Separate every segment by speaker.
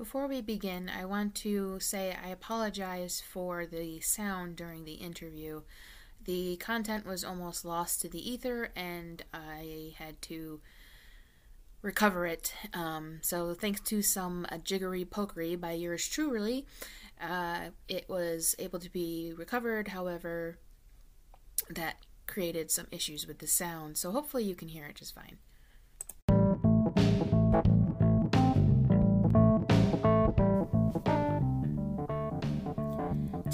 Speaker 1: Before we begin, I want to say I apologize for the sound during the interview. The content was almost lost to the ether, and I had to recover it. Um, so, thanks to some uh, jiggery pokery by yours truly, uh, it was able to be recovered. However, that created some issues with the sound, so hopefully you can hear it just fine.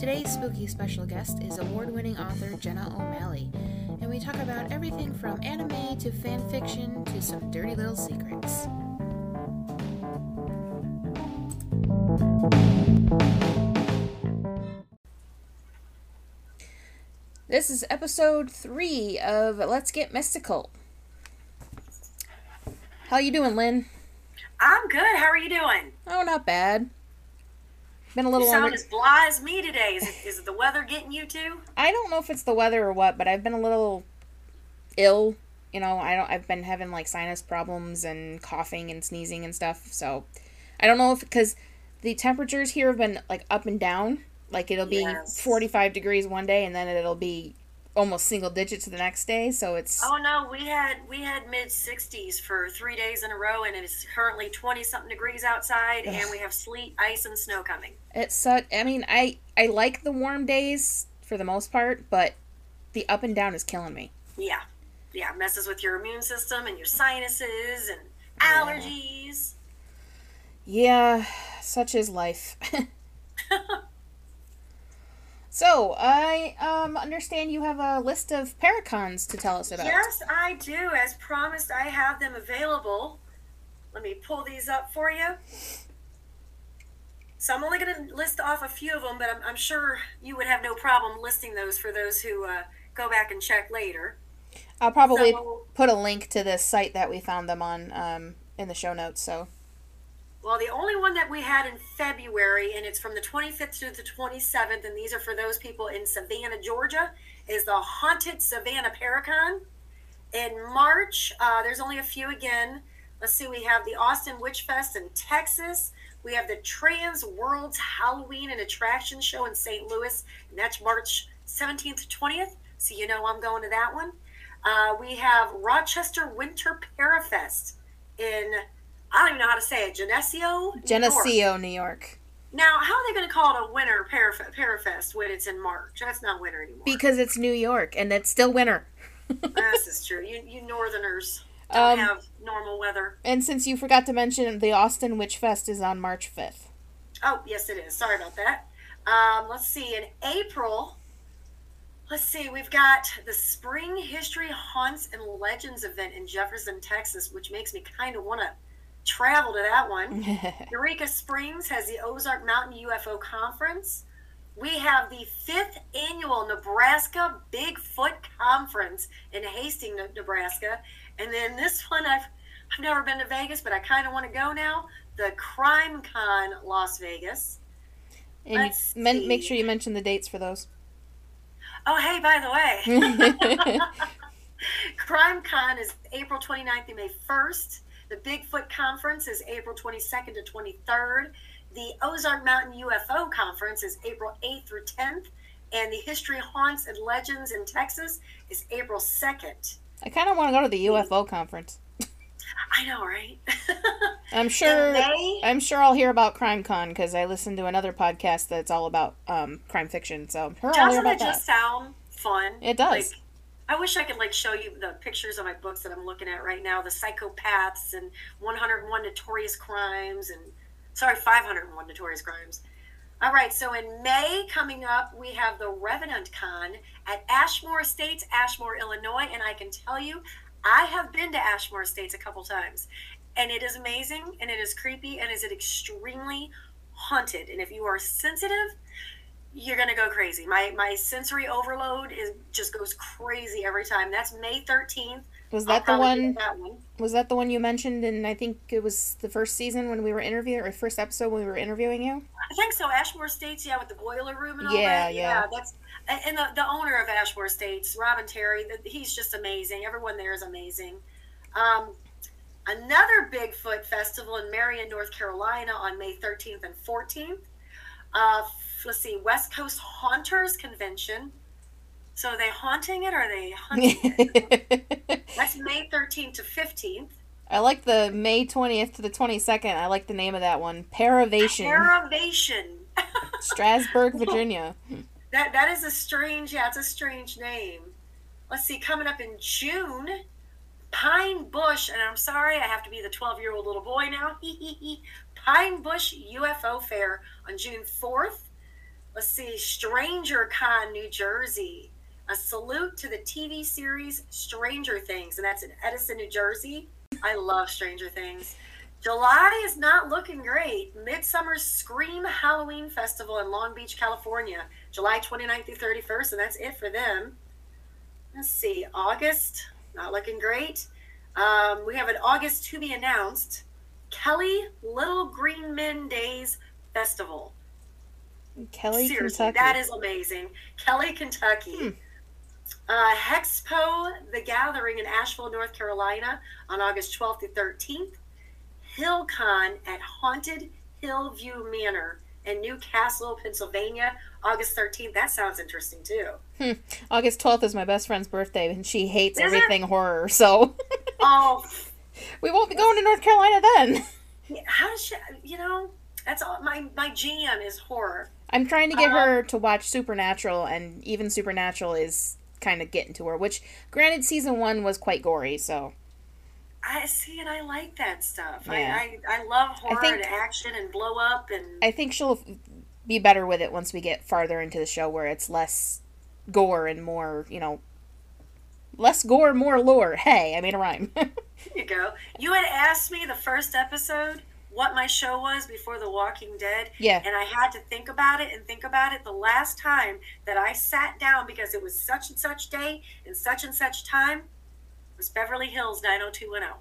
Speaker 1: Today's spooky special guest is award winning author Jenna O'Malley, and we talk about everything from anime to fan fiction to some dirty little secrets. This is episode three of Let's Get Mystical. How you doing, Lynn?
Speaker 2: I'm good. How are you doing?
Speaker 1: Oh, not bad. Been a little
Speaker 2: You sound
Speaker 1: under-
Speaker 2: as blah as me today. Is it, is it the weather getting you too?
Speaker 1: I don't know if it's the weather or what, but I've been a little ill. You know, I don't. I've been having like sinus problems and coughing and sneezing and stuff. So I don't know if because the temperatures here have been like up and down. Like it'll be
Speaker 2: Yes.
Speaker 1: 45 degrees one day and then it'll be almost single digits the next day. So it's
Speaker 2: Oh no, we had we had mid 60s for three days in a row, and it's currently 20 something degrees outside, and we have sleet, ice, and snow coming.
Speaker 1: it's such. I mean, I I like the warm days for the most part, but the up and down is killing me.
Speaker 2: Yeah, yeah, messes with your immune system and your sinuses and allergies.
Speaker 1: Yeah, such is life. so, I um understand you have a list of paracons to tell us about.
Speaker 2: Yes, I do. As promised, I have them available. Let me pull these up for you. So I'm only going to list off a few of them, but I'm, I'm sure you would have no problem listing those for those who uh, go back and check later.
Speaker 1: I'll probably
Speaker 2: So-
Speaker 1: put a link to this site that we found them on um in the show notes. So,
Speaker 2: Well, the only one that we had in February, and it's from the 25th to the 27th, and these are for those people in Savannah, Georgia, is the Haunted Savannah Paracon. In March, uh, there's only a few again. Let's see, we have the Austin Witch Fest in Texas. We have the Trans Worlds Halloween and Attraction Show in St. Louis, and that's March 17th to 20th. So you know I'm going to that one. Uh, we have Rochester Winter Parafest in I don't even know how to say it. Geneseo? New York.
Speaker 1: Geneseo, New York,
Speaker 2: Now, how are they going to call it a winter paraf- parafest when it's in March? That's not winter anymore.
Speaker 1: because it's New York and it's still winter.
Speaker 2: this is true. You, you northerners don't
Speaker 1: Um,
Speaker 2: have normal weather.
Speaker 1: And since you forgot to mention, the Austin Witch Fest is on March 5th.
Speaker 2: Oh, yes, it is. Sorry about that. Um, let's see. In April, let's see. We've got the Spring History Haunts and Legends event in Jefferson, Texas, which makes me kind of want to travel to that one. Eureka Springs has the Ozark Mountain UFO Conference. We have the fifth annual Nebraska Bigfoot Conference in Hastings, Nebraska. And then this one, I've, I've never been to Vegas, but I kind of want to go now. The Crime Con Las Vegas.
Speaker 1: and
Speaker 2: Let's
Speaker 1: men, make sure you mention the dates for those.
Speaker 2: Oh, hey, by the way, Crime Con is April 29th through May 1st. The Bigfoot Conference is April 22nd to 23rd. The Ozark Mountain UFO Conference is April 8th through 10th. And the History Haunts and Legends in Texas is April 2nd.
Speaker 1: I kind of want to go to the UFO conference.
Speaker 2: I know, right?
Speaker 1: I'm sure.
Speaker 2: May,
Speaker 1: I'm sure I'll hear about CrimeCon because I listened to another podcast that's all about um, crime fiction. So I'm sure I'll hear
Speaker 2: doesn't
Speaker 1: about
Speaker 2: it
Speaker 1: that.
Speaker 2: just sound fun?
Speaker 1: It does.
Speaker 2: Like, I wish I could like show you the pictures of my books that I'm looking at right now, the psychopaths and 101 notorious crimes and sorry, 501 notorious crimes. All right, so in May coming up, we have the Revenant Con at Ashmore Estates, Ashmore, Illinois, and I can tell you, I have been to Ashmore Estates a couple times, and it is amazing, and it is creepy, and is it extremely haunted. And if you are sensitive, you're gonna go crazy. My my sensory overload is just goes crazy every time. That's May 13th.
Speaker 1: Was that the one?
Speaker 2: That one.
Speaker 1: Was that the one you mentioned? And I think it was the first season when we were interviewing, or first episode when we were interviewing you.
Speaker 2: I think so. Ashmore Estates, yeah, with the boiler room and all
Speaker 1: Yeah,
Speaker 2: that.
Speaker 1: yeah. yeah.
Speaker 2: that's and the, the owner of Ashmore Estates, Robin Terry. He's just amazing. Everyone there is amazing. Um, Another Bigfoot festival in Marion, North Carolina on May 13th and 14th. Uh, let's see, West Coast Haunters Convention. So are they haunting it or are they hunting it? That's May 13th to 15th.
Speaker 1: I like the May 20th to the 22nd. I like the name of that one. Paravation.
Speaker 2: Paravation.
Speaker 1: Strasburg, Virginia.
Speaker 2: That that is a strange, yeah, it's a strange name. Let's see, coming up in June, Pine Bush, and I'm sorry, I have to be the 12 year old little boy now. Pine Bush UFO Fair on June 4th. Let's see, Stranger Con, New Jersey. A salute to the TV series Stranger Things, and that's in Edison, New Jersey. I love Stranger Things. July is not looking great. Midsummer Scream Halloween Festival in Long Beach, California, July 29th through 31st, and that's it for them. Let's see, August, not looking great. Um, we have an August to be announced Kelly Little Green Men Days Festival.
Speaker 1: Kelly,
Speaker 2: Seriously,
Speaker 1: Kentucky.
Speaker 2: that is amazing. Kelly, Kentucky.
Speaker 1: Hmm.
Speaker 2: Uh, Hexpo, the gathering in Asheville, North Carolina on August 12th to 13th. HillCon at Haunted Hillview Manor in Newcastle, Pennsylvania, August 13th. That sounds interesting too.
Speaker 1: August 12th is my best friend's birthday, and she hates
Speaker 2: Is it?
Speaker 1: everything horror, so
Speaker 2: Oh,
Speaker 1: we won't be going to North Carolina then.
Speaker 2: how does she, you know, that's all, my, my jam is horror.
Speaker 1: I'm trying to get
Speaker 2: Uh-huh.
Speaker 1: her to watch Supernatural, and even Supernatural is kind of getting to her, which, granted, season one was quite gory, so.
Speaker 2: I see and I like that stuff.
Speaker 1: Yeah.
Speaker 2: I, I, I love horror
Speaker 1: think-
Speaker 2: and action and blow up and
Speaker 1: I think she'll be better with it once we get farther into the show where it's less gore and more, you know, less gore, more lore. Hey, I made a rhyme.
Speaker 2: There you go. You had asked me the first episode what my show was before The Walking Dead.
Speaker 1: Yeah.
Speaker 2: And I had to think about it and think about it. The last time that I sat down because it was such and such day and such and such time was Beverly Hills 90210.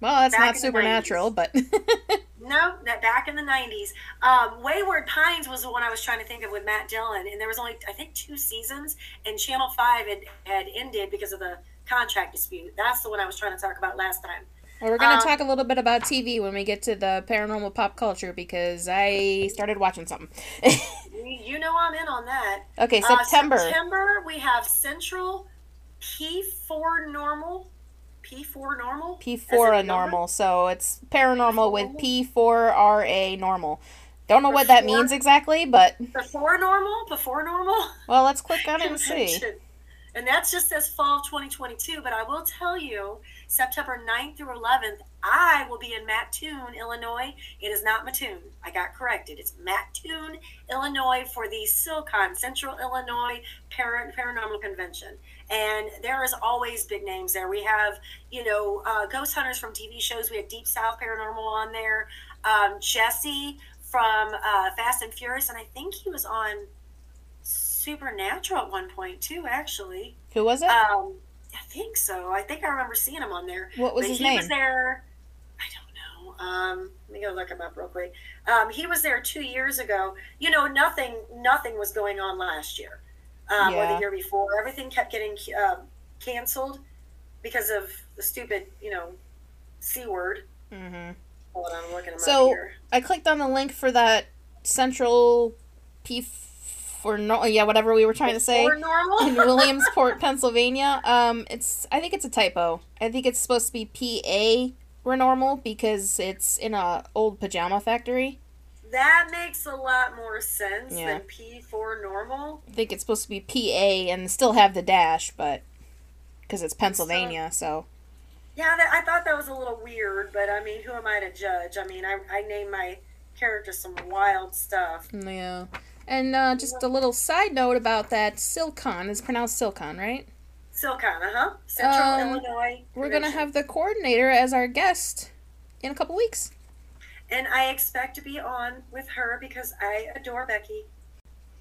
Speaker 1: well, that's
Speaker 2: Back
Speaker 1: not supernatural, but
Speaker 2: No, that back in the 90s. Um, Wayward Pines was the one I was trying to think of with Matt Dillon. And there was only, I think, two seasons. And Channel 5 had, had ended because of the contract dispute. That's the one I was trying to talk about last time.
Speaker 1: We're going to
Speaker 2: Um,
Speaker 1: talk a little bit about TV when we get to the paranormal pop culture because I started watching something.
Speaker 2: You, know I'm in on that.
Speaker 1: okay,
Speaker 2: Uh,
Speaker 1: September.
Speaker 2: September, we have Central P4 Normal. P4 Normal?
Speaker 1: P4 a normal, so it's paranormal with
Speaker 2: P4?
Speaker 1: P4RA normal. Don't know what that means exactly, but.
Speaker 2: Before Normal? Before Normal?
Speaker 1: well, let's click on it and see.
Speaker 2: And that's just as fall of 2022. But I will tell you, September 9th through 11th, I will be in Mattoon, Illinois. It is not Mattoon. I got corrected. It's Mattoon, Illinois for the SILCON, Central Illinois Par- Paranormal Convention. And there is always big names there. We have, you know, uh, ghost hunters from TV shows. We have Deep South Paranormal on there. Um, Jesse from uh, Fast and Furious. And I think he was on Supernatural at one point too, actually.
Speaker 1: Who was it?
Speaker 2: Um, I think so. I think I remember seeing him on there.
Speaker 1: what was
Speaker 2: but
Speaker 1: his
Speaker 2: he
Speaker 1: name?
Speaker 2: was there. I don't know. Um, let me go look him up real quick. Um, he was there two years ago. You know, nothing, nothing was going on last year um, or the year before. Everything kept getting um, canceled because of the stupid, you know, c word.
Speaker 1: hmm
Speaker 2: Hold on, I'm looking him
Speaker 1: So-
Speaker 2: up here.
Speaker 1: I clicked on the link for that central P for no, yeah, whatever we were trying to say.
Speaker 2: Normal.
Speaker 1: in Williamsport, Pennsylvania. Um, it's I think it's a typo. I think it's supposed to be P A normal because it's in a old pajama factory.
Speaker 2: that makes a lot more sense
Speaker 1: Yeah.
Speaker 2: than P4 normal.
Speaker 1: I think it's supposed to be P A and still have the dash, but because it's Pennsylvania, so
Speaker 2: Yeah, that, I thought that was a little weird, but I mean, who am I to judge? I mean, I, I named my character some wild stuff.
Speaker 1: yeah. And uh, just a little side note about that Silcon is pronounced Silcon, right?
Speaker 2: Silcon, uh huh. Central
Speaker 1: Um,
Speaker 2: Illinois.
Speaker 1: We're gonna have the coordinator as our guest in a couple weeks.
Speaker 2: And I expect to be on with her because I adore Becky.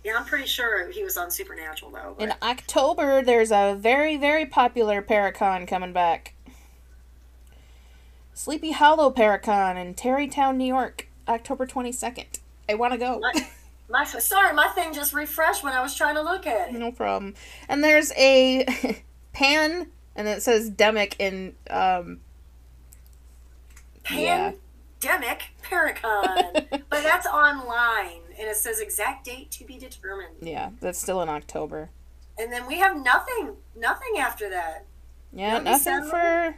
Speaker 2: Yeah, I'm pretty sure he was on Supernatural, though. But
Speaker 1: In October, there's a very, very popular Paracon coming back. Sleepy Hollow Paracon in Tarrytown, New York, October 22nd. I want to go.
Speaker 2: my, sorry, my thing just refreshed when I was trying to look at it.
Speaker 1: no problem. And there's a pan, and it says Demic in um, Yeah.
Speaker 2: Pandemic Paracon. but that's online and it says exact date to be determined.
Speaker 1: Yeah, that's still in October.
Speaker 2: And then we have nothing, nothing after that.
Speaker 1: Yeah,
Speaker 2: No
Speaker 1: nothing
Speaker 2: December?
Speaker 1: for.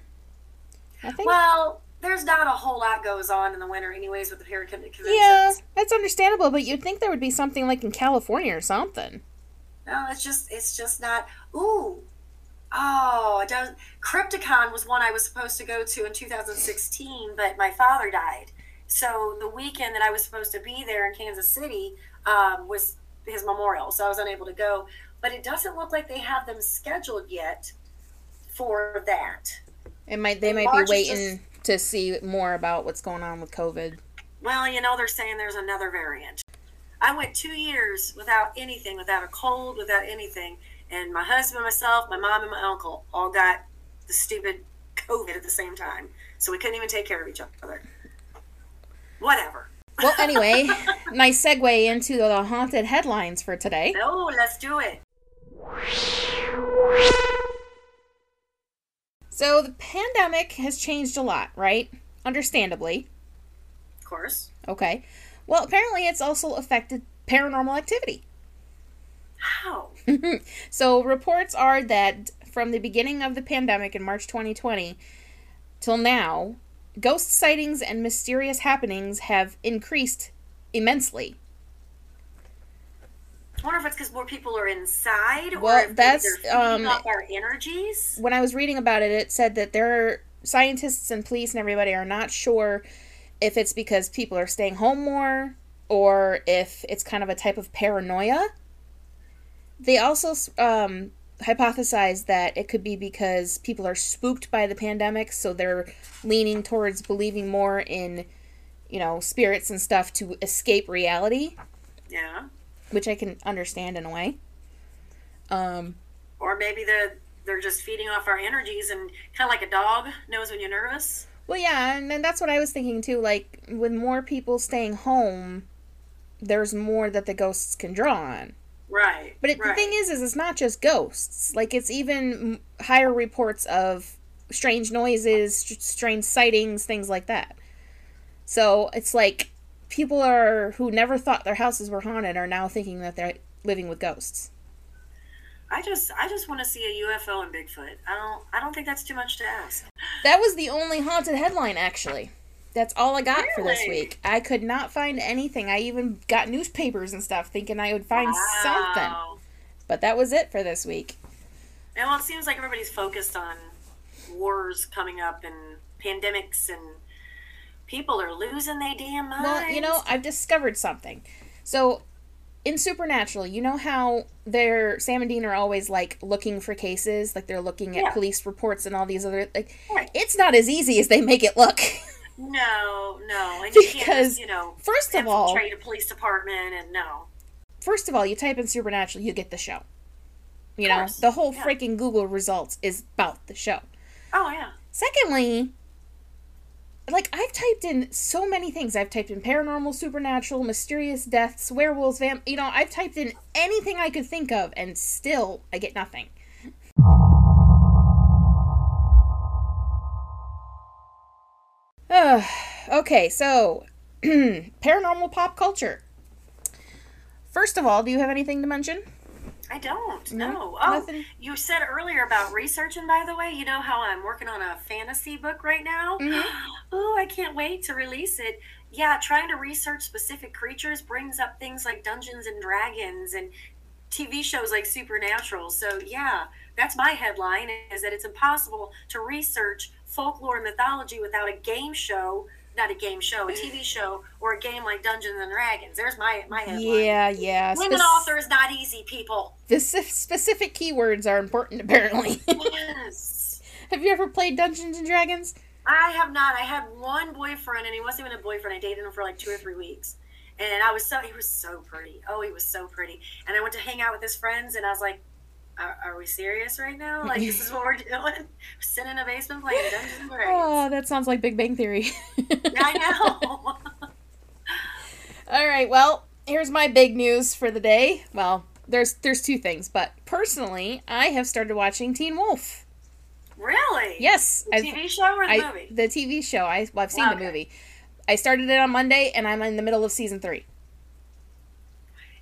Speaker 1: Nothing.
Speaker 2: Well, there's not a whole lot goes on in the winter, anyways, with the Paracon conventions.
Speaker 1: yeah, that's understandable, but you'd think there would be something like in California or something.
Speaker 2: No, it's just it's just not. Ooh, oh, it does. Crypticon was one I was supposed to go to in 2016, but my father died. So the weekend that I was supposed to be there in Kansas City um, was his memorial, so I was unable to go. But it doesn't look like they have them scheduled yet for that.
Speaker 1: It might they
Speaker 2: And
Speaker 1: might
Speaker 2: March
Speaker 1: be waiting to see more about what's going on with COVID.
Speaker 2: Well, you know, they're saying there's another variant. I went two years without anything, without a cold, without anything. And my husband, myself, my mom, and my uncle all got the stupid COVID at the same time. So we couldn't even take care of each other. Whatever.
Speaker 1: Well, anyway, nice segue into the haunted headlines for today.
Speaker 2: No, let's do it.
Speaker 1: So the pandemic has changed a lot, right? Understandably.
Speaker 2: Of course.
Speaker 1: Okay. Well, apparently it's also affected paranormal activity.
Speaker 2: How?
Speaker 1: so reports are that from the beginning of the pandemic in March 2020 till now, ghost sightings and mysterious happenings have increased immensely.
Speaker 2: I wonder if it's because more people are inside, or
Speaker 1: Well,
Speaker 2: if
Speaker 1: that's, um,
Speaker 2: our energies.
Speaker 1: When I was reading about it, it said that there are scientists and police and everybody are not sure if it's because people are staying home more or if it's kind of a type of paranoia. They also um, hypothesized that it could be because people are spooked by the pandemic, so they're leaning towards believing more in, you know, spirits and stuff to escape reality,
Speaker 2: Yeah.
Speaker 1: Which I can understand in a way. Um,
Speaker 2: Or maybe they're they're just feeding off our energies, and kind of like a dog knows when you're nervous.
Speaker 1: Well, yeah, and then that's what I was thinking too. Like, with more people staying home, there's more that the ghosts can draw on.
Speaker 2: Right.
Speaker 1: But it,
Speaker 2: right.
Speaker 1: the thing is, is it's not just ghosts. Like, it's even higher reports of strange noises, strange sightings, things like that. So it's like people are who never thought their houses were haunted are now thinking that they're living with ghosts.
Speaker 2: I just I just want to see a UFO and Bigfoot. I don't I don't think that's too much to ask.
Speaker 1: That was the only haunted headline, actually. That's all I got for this week. I could not find anything. I even got newspapers and stuff thinking I would find something.
Speaker 2: Wow.
Speaker 1: But that was it for this week.
Speaker 2: And well, it seems like everybody's focused on wars coming up and pandemics and people are losing their damn minds.
Speaker 1: Well, you know, I've discovered something. So, in Supernatural, you know how they're Sam and Dean are always like looking for cases, like they're looking at
Speaker 2: Yeah.
Speaker 1: police reports and all these other like
Speaker 2: Right.
Speaker 1: it's not as easy as they make it look.
Speaker 2: No, no, and you can't
Speaker 1: Because,
Speaker 2: just, you know
Speaker 1: first of all-
Speaker 2: infiltrate a police department and no.
Speaker 1: First of all, you type in Supernatural, you get the show. You know, the whole
Speaker 2: yeah.
Speaker 1: freaking Google results is about the show.
Speaker 2: Oh yeah.
Speaker 1: Secondly, like I've typed in so many things. I've typed in paranormal, supernatural, mysterious deaths, werewolves, vamp. You know, I've typed in anything I could think of, and still I get nothing. Ugh. okay, so paranormal pop culture. First of all, do you have anything to mention?
Speaker 2: I don't.
Speaker 1: No,
Speaker 2: No. Oh,
Speaker 1: nothing?
Speaker 2: you said earlier about researching. By the way, you know how I'm working on a fantasy book right now.
Speaker 1: Mhm.
Speaker 2: Oh, I can't wait to release it. Yeah, trying to research specific creatures brings up things like Dungeons and Dragons and TV shows like Supernatural. So yeah, that's my headline: is that it's impossible to research folklore and mythology without a game show. Not a game show, a TV show, or a game like Dungeons and Dragons. There's my my headline.
Speaker 1: Yeah, yeah.
Speaker 2: Women
Speaker 1: Spec-
Speaker 2: authors not easy, people.
Speaker 1: speci- specific keywords are important, apparently.
Speaker 2: Yes.
Speaker 1: have you ever played Dungeons and Dragons?
Speaker 2: I have not. I had one boyfriend, and he wasn't even a boyfriend. I dated him for like two or three weeks, and I was so he was so pretty. Oh, he was so pretty. And I went to hang out with his friends, and I was like, "Are, are we serious right now? Like this is what we're doing? We're sitting in a basement playing Dungeons and Dragons.
Speaker 1: Oh, that sounds like Big Bang Theory.
Speaker 2: I know.
Speaker 1: All right, well, here's my big news for the day. Well, there's there's two things, but personally, I have started watching Teen Wolf.
Speaker 2: Really?
Speaker 1: Yes,
Speaker 2: The
Speaker 1: I've-
Speaker 2: TV show or the
Speaker 1: I,
Speaker 2: movie?
Speaker 1: the TV show. I, well, I've seen the
Speaker 2: Okay.
Speaker 1: movie. I started it on Monday, and I'm in the middle of season three,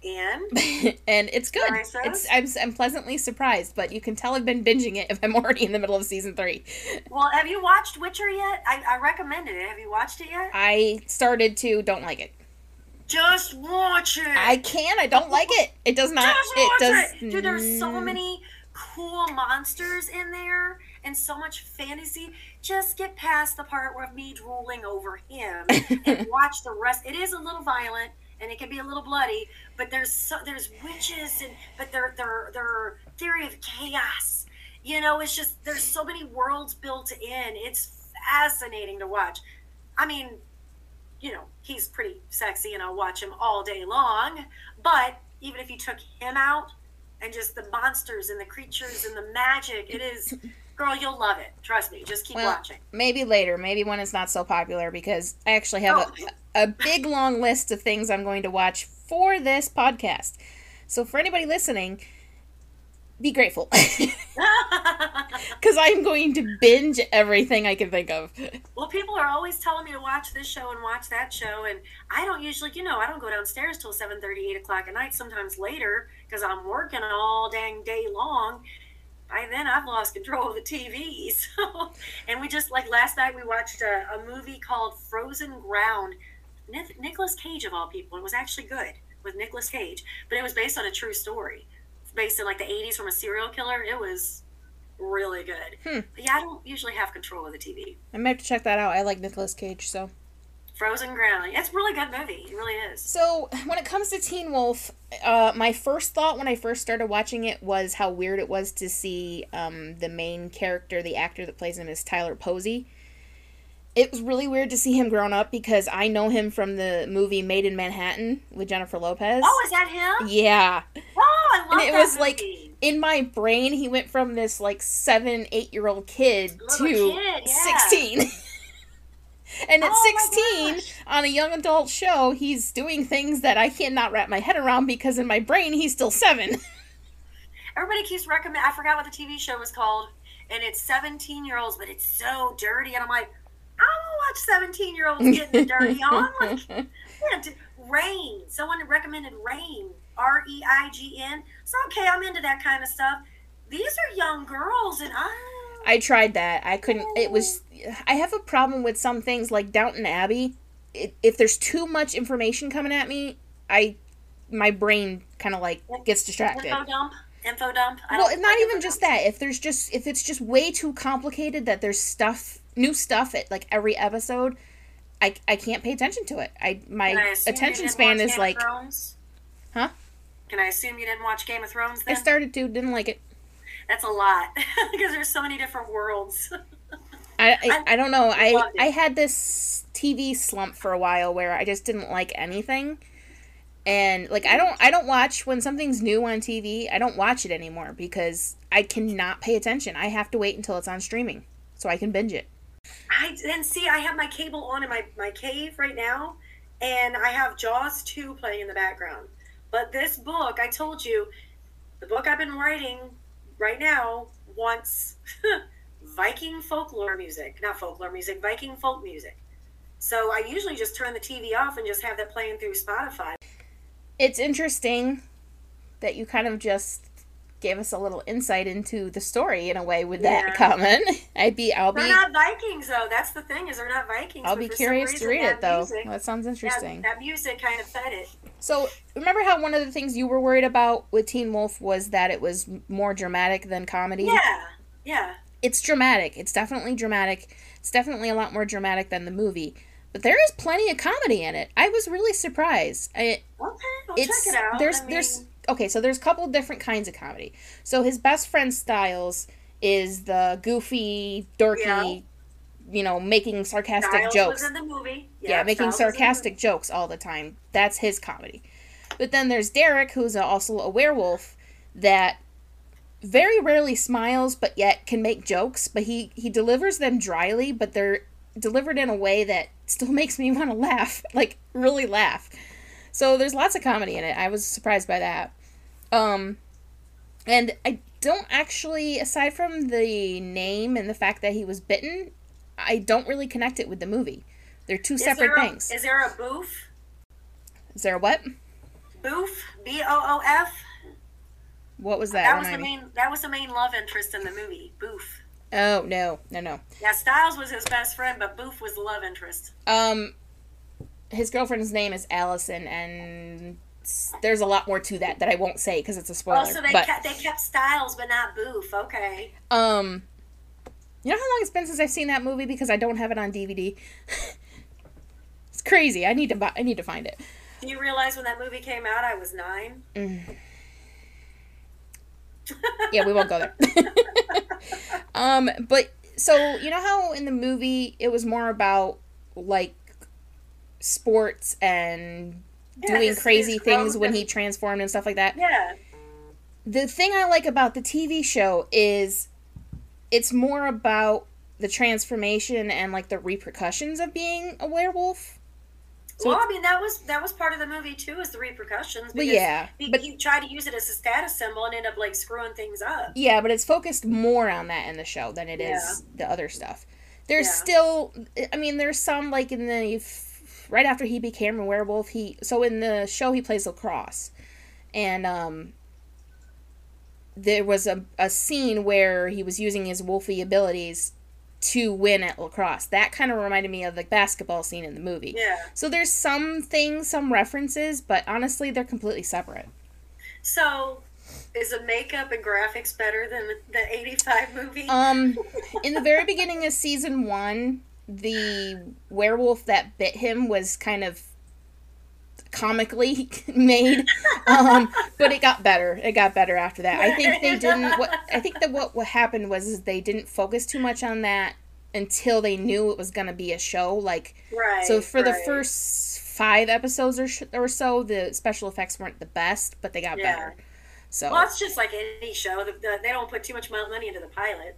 Speaker 2: and
Speaker 1: and it's good. It's I'm, I'm pleasantly surprised, but you can tell I've been binging it if I'm already in the middle of season three.
Speaker 2: well, have you watched Witcher yet? I, I recommended it. Have you watched it yet?
Speaker 1: I started to don't like it.
Speaker 2: Just watch it.
Speaker 1: I can. I don't like it. It does not. It does.
Speaker 2: it. Dude, there's so many cool monsters in there and so much fantasy. Just get past the part where me drooling over him and watch the rest. It is a little violent and it can be a little bloody, but there's so, there's witches and but they're they're they're theory of chaos. You know, it's just there's so many worlds built in. It's fascinating to watch. I mean, you know, he's pretty sexy and I'll watch him all day long. But even if you took him out and just the monsters and the creatures and the magic, it is, girl, you'll love it. Trust me. Just keep
Speaker 1: Well,
Speaker 2: watching.
Speaker 1: Maybe later. Maybe when it's not so popular, because I actually have
Speaker 2: Oh.
Speaker 1: a, a big long list of things I'm going to watch for this podcast. So for anybody listening, be grateful, because I'm going to binge everything I can think of.
Speaker 2: well, people are always telling me to watch this show and watch that show. And I don't usually, you know, I don't go downstairs till 7 8 o'clock at night, sometimes later, because I'm working all dang day long. By then, I've lost control of the TV. So, and we just like last night we watched a, a movie called Frozen Ground. Nic- Nicolas Cage of all people. It was actually good with Nicolas Cage, but it was based on a true story. It's based in like the 80s from a serial killer. It was really good.
Speaker 1: Hmm.
Speaker 2: Yeah, I don't usually have control of the TV.
Speaker 1: I might have to check that out. I like Nicolas Cage, so.
Speaker 2: Frozen Ground. It's a really good movie. It really is.
Speaker 1: So, when it comes to Teen Wolf, uh, my first thought when I first started watching it was how weird it was to see um, the main character, the actor that plays him, is Tyler Posey. It was really weird to see him grown up because I know him from the movie Maid in Manhattan with Jennifer Lopez.
Speaker 2: Oh, is that him?
Speaker 1: yeah.
Speaker 2: Oh, I love
Speaker 1: And it
Speaker 2: that
Speaker 1: was like
Speaker 2: movie.
Speaker 1: in my brain, he went from this like seven, eight year old kid
Speaker 2: Little
Speaker 1: to
Speaker 2: kid, yeah.
Speaker 1: 16. and at
Speaker 2: Oh
Speaker 1: 16,
Speaker 2: gosh.
Speaker 1: on a young adult show, he's doing things that I cannot wrap my head around because in my brain, he's still seven.
Speaker 2: Everybody keeps recommend. I forgot what the TV show was called, and it's 17 year olds, but it's so dirty. And I'm like, I don't watch 17 year olds getting dirty on. Like, Reign. Someone recommended Reign. R E I G N. So okay, I'm into that kind of stuff. These are young girls, and I.
Speaker 1: I tried that. I couldn't. It was. I have a problem with some things like Downton Abbey. It, if there's too much information coming at me, I my brain kind of like gets distracted.
Speaker 2: Info dump. Info dump. I
Speaker 1: Well,
Speaker 2: don't
Speaker 1: even just
Speaker 2: dump.
Speaker 1: that. If there's just if it's just way too complicated that there's stuff, new stuff at like every episode, I I can't pay attention to it. I my
Speaker 2: I
Speaker 1: attention span is
Speaker 2: Game
Speaker 1: like Huh?
Speaker 2: Can I assume you didn't watch Game of Thrones
Speaker 1: I started to didn't like it.
Speaker 2: That's a lot because there's so many different worlds.
Speaker 1: I I,
Speaker 2: I
Speaker 1: don't know. I. I had this TV slump for a while where I just didn't like anything. And like I don't I don't watch when something's new on TV. I don't watch it anymore because I cannot pay attention. I have to wait until it's on streaming so I can binge it.
Speaker 2: I and see, I have my cable on in my my cave right now, and I have Jaws two playing in the background. But this book, I told you, the book I've been writing right now wants Viking folklore music, not folklore music, Viking folk music. So I usually just turn the TV off and just have that playing through Spotify.
Speaker 1: it's interesting that you kind of just gave us a little insight into the story in a way with that
Speaker 2: Yeah.
Speaker 1: comment. I'd be I'll
Speaker 2: They're
Speaker 1: be
Speaker 2: not Vikings though. That's the thing is they're not Vikings.
Speaker 1: I'll be curious to read it though.
Speaker 2: music-
Speaker 1: That sounds interesting.
Speaker 2: That, music kind of fed it.
Speaker 1: So, remember how one of the things you were worried about with Teen Wolf was that it was more dramatic than comedy?
Speaker 2: Yeah, yeah.
Speaker 1: It's dramatic. It's definitely dramatic. It's definitely a lot more dramatic than the movie. But there is plenty of comedy in it. I was really surprised. I,
Speaker 2: Okay, I'll
Speaker 1: it's
Speaker 2: check it out.
Speaker 1: there's
Speaker 2: I
Speaker 1: there's
Speaker 2: mean-
Speaker 1: okay so there's a couple different kinds of comedy. So his best friend Stiles is the goofy dorky
Speaker 2: Yeah.
Speaker 1: you know making sarcastic
Speaker 2: Stiles
Speaker 1: jokes.
Speaker 2: was in the movie.
Speaker 1: yeah, making
Speaker 2: Stiles was in the
Speaker 1: sarcastic jokes all the time. That's his comedy. But then there's derek who's a, also a werewolf that very rarely smiles but yet can make jokes. But he he delivers them dryly but they're delivered in a way that still makes me want to laugh like really laugh so there's lots of comedy in it i was surprised by that um and i don't actually, aside from the name and the fact that he was bitten, I don't really connect it with the movie. They're two
Speaker 2: Is
Speaker 1: separate
Speaker 2: a-
Speaker 1: things.
Speaker 2: Is there a boof?
Speaker 1: Is there a what?
Speaker 2: Boof? B O O F?
Speaker 1: What was that?
Speaker 2: That was the
Speaker 1: me.
Speaker 2: main. That was the main love interest in the movie. Boof.
Speaker 1: Oh no, no, no.
Speaker 2: Yeah, Stiles was his best friend, but Boof was the love interest.
Speaker 1: Um, his girlfriend's name is Allison, and there's a lot more to that that I won't say because it's a spoiler.
Speaker 2: Oh, so they
Speaker 1: but
Speaker 2: kept they kept Stiles, but not Boof. Okay.
Speaker 1: um, you know how long it's been since I've seen that movie because I don't have it on DVD. it's crazy. I need to buy. I need to find it.
Speaker 2: Do you realize when that movie came out, I was nine?
Speaker 1: yeah, we won't go there. um, but so you know how in the movie it was more about like sports and
Speaker 2: Yeah,
Speaker 1: doing
Speaker 2: his-
Speaker 1: crazy
Speaker 2: his
Speaker 1: things when
Speaker 2: and-
Speaker 1: he transformed and stuff like that.
Speaker 2: Yeah.
Speaker 1: The thing I like about the TV show is it's more about the transformation and like the repercussions of being a werewolf. So
Speaker 2: well, I mean, that was that was part of the movie too, is the repercussions.
Speaker 1: But
Speaker 2: because
Speaker 1: yeah,
Speaker 2: he,
Speaker 1: but-
Speaker 2: he tried to use it as a status symbol and end up like screwing things up.
Speaker 1: Yeah, but it's focused more on that in the show than it is the other stuff. There's
Speaker 2: Yeah.
Speaker 1: still, I mean, there's some like in the right after he became a werewolf. He so in the show he plays lacrosse, and um, there was a a scene where he was using his wolfy abilities to win at lacrosse. That kind of reminded me of the basketball scene in the movie.
Speaker 2: Yeah.
Speaker 1: So there's some things, some references, but honestly, they're completely separate.
Speaker 2: So, is the makeup and graphics better than the '85 movie?
Speaker 1: Um, in the very beginning of season one, the werewolf that bit him was kind of comically made, um, but it got better. It got better after that. I think they didn't. What I think that what what happened was is they didn't focus too much on that until they knew it was gonna be a show. Like
Speaker 2: right.
Speaker 1: so, for the first five episodes or, sh- or so, the special effects weren't the best, but they got
Speaker 2: Yeah.
Speaker 1: better. So
Speaker 2: Well, it's just like any show. The, the, they don't put too much money into the pilot.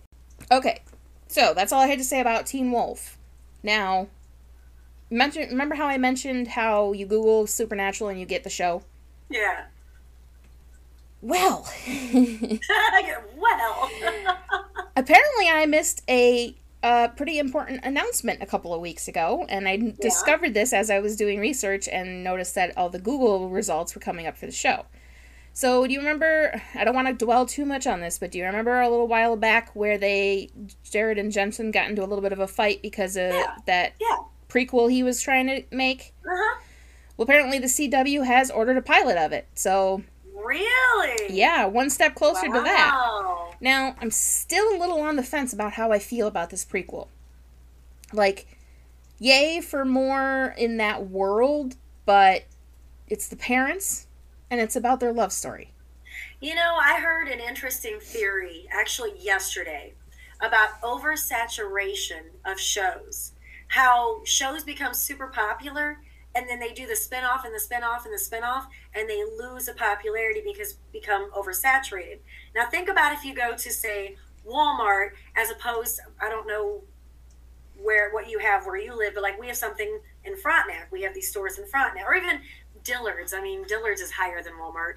Speaker 1: Okay, so that's all I had to say about Teen Wolf. Now, mention remember how I mentioned how you Google Supernatural and you get the show?
Speaker 2: Yeah.
Speaker 1: Well,
Speaker 2: well.
Speaker 1: apparently I missed a uh, pretty important announcement a couple of weeks ago, and I discovered this as I was doing research and noticed that all the Google results were coming up for the show. So, do you remember? I don't want to dwell too much on this, but do you remember a little while back where they, Jared and Jensen, got into a little bit of a fight because of
Speaker 2: Yeah.
Speaker 1: that
Speaker 2: yeah.
Speaker 1: prequel he was trying to make?
Speaker 2: Uh huh.
Speaker 1: Well, apparently the CW has ordered a pilot of it. So,
Speaker 2: Really?
Speaker 1: yeah, one step closer to that. Now, I'm still a little on the fence about how I feel about this prequel. Like, yay for more in that world, but it's the parents and it's about their love story.
Speaker 2: You know, I heard an interesting theory actually yesterday about oversaturation of shows. How shows become super popular and then they do the spin-off and the spin-off and the spin-off and they lose the popularity because become oversaturated. Now think about if you go to say Walmart as opposed I don't know where what you have where you live, but like we have something in Frontenac. We have these stores in Frontenac, or even Dillard's. I mean, Dillard's is higher than Walmart.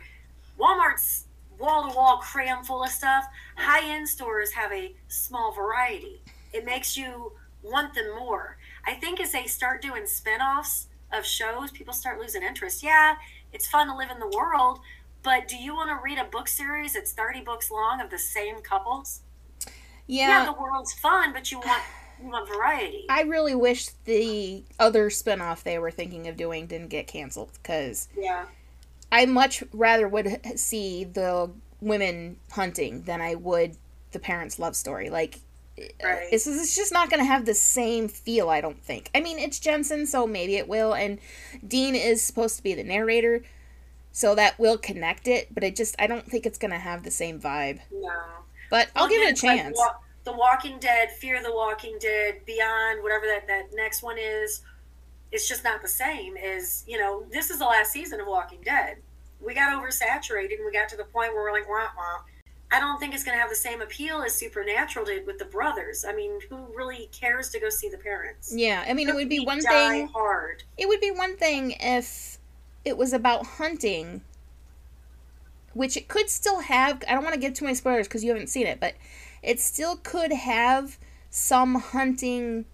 Speaker 2: Walmart's wall to wall cram full of stuff. High end stores have a small variety. It makes you want them more. I think as they start doing spin offs of shows, people start losing interest. Yeah, it's fun to live in the world, but do you want to read a book series that's 30 books long of the same couples? Yeah, the world's fun, but you want want variety.
Speaker 1: I really wish the other spin-off they were thinking of doing didn't get canceled cuz
Speaker 2: yeah.
Speaker 1: I much rather would see the women hunting than I would the parents' love story. Like, uh,
Speaker 2: Right.
Speaker 1: it's, it's just not going to have the same feel, I don't think. I mean, it's Jensen, so maybe it will, and Dean is supposed to be the narrator, so that will connect it, but it just, I don't think it's going to have the same vibe.
Speaker 2: No.
Speaker 1: But I'll
Speaker 2: Well,
Speaker 1: give it a
Speaker 2: it's like
Speaker 1: chance.
Speaker 2: The Walking Dead, Fear the Walking Dead, Beyond, whatever that, that next one is, it's just not the same as, you know, this is the last season of Walking Dead. We got oversaturated and we got to the point where we're like, wah, wah. I don't think it's going to have the same appeal as Supernatural did with the brothers. I mean, who really cares to go see the parents?
Speaker 1: yeah, I mean, it would be one thing.
Speaker 2: hard.
Speaker 1: It would be one thing if it was about hunting, which it could still have. I don't want to give too many spoilers because you haven't seen it, but it still could have some hunting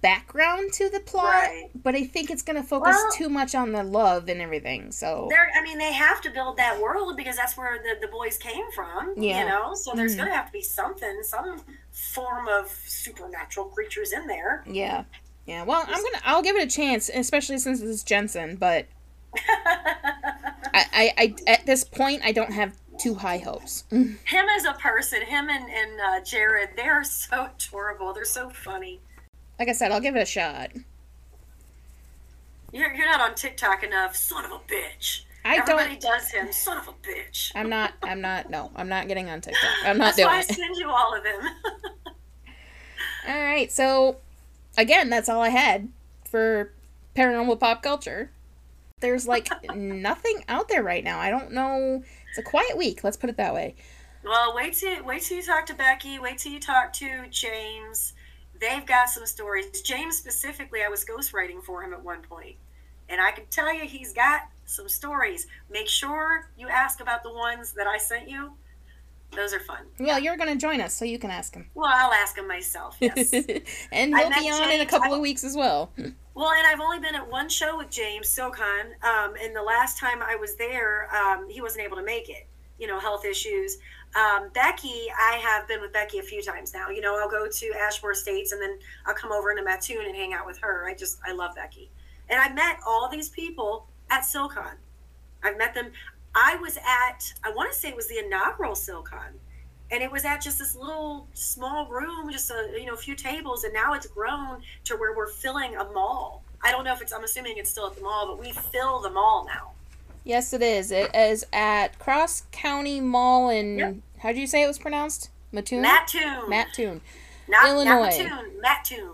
Speaker 1: background to the plot.
Speaker 2: Right.
Speaker 1: But I think it's going to focus
Speaker 2: Well-
Speaker 1: too much on the love and everything. So
Speaker 2: They're, I mean, they have to build that world because that's where the, the boys came from.
Speaker 1: Yeah.
Speaker 2: You know, so there's
Speaker 1: Mhm.
Speaker 2: going to have to be something, some form of supernatural creatures in there.
Speaker 1: yeah, yeah. Well, I'm gonna. I'll give it a chance, especially since it's Jensen. But I, I, I at this point, I don't have too high hopes.
Speaker 2: him as a person, him and, and uh, Jared, they're so adorable. They're so funny.
Speaker 1: Like I said, I'll give it a shot.
Speaker 2: You're, you're not on TikTok enough, son of a bitch.
Speaker 1: I
Speaker 2: Everybody
Speaker 1: don't.
Speaker 2: does him, son of a bitch.
Speaker 1: I'm not. I'm not. No, I'm not getting on TikTok. I'm not
Speaker 2: That's
Speaker 1: doing
Speaker 2: why I
Speaker 1: it.
Speaker 2: send you all of them.
Speaker 1: All right. So, again, that's all I had for paranormal pop culture. There's like nothing out there right now. I don't know. It's a quiet week. Let's put it that way.
Speaker 2: well, wait till wait till you talk to Becky. Wait till you talk to James. They've got some stories. James specifically, I was ghostwriting for him at one point, and I can tell you he's got some stories. Make sure you ask about the ones that I sent you. Those are fun.
Speaker 1: Well, you're going to join us, so you can ask him.
Speaker 2: Well, I'll ask him myself. Yes.
Speaker 1: and he'll be on in a couple
Speaker 2: I-
Speaker 1: of weeks as well.
Speaker 2: Well, and I've only been at one show with James SoCon, um, and the last time I was there, um, he wasn't able to make it. You know, health issues. Um, Becky, I have been with Becky a few times now. You know, I'll go to Ashmore Estates, and then I'll come over into Mattoon and hang out with her. I just, I love Becky, and I met all these people at SilCon. I've met them. I was at, I want to say it was the inaugural SilCon, and it was at just this little small room, just a you know a few tables, and now it's grown to where we're filling a mall. I don't know if it's. I'm assuming it's still at the mall, but we fill the mall now.
Speaker 1: Yes, it is. It is at Cross County Mall in.
Speaker 2: Yep.
Speaker 1: How do you say it was pronounced? Mattoon?
Speaker 2: Mattoon,
Speaker 1: Mattoon.
Speaker 2: not,
Speaker 1: Illinois.
Speaker 2: not Mattoon, Mattoon.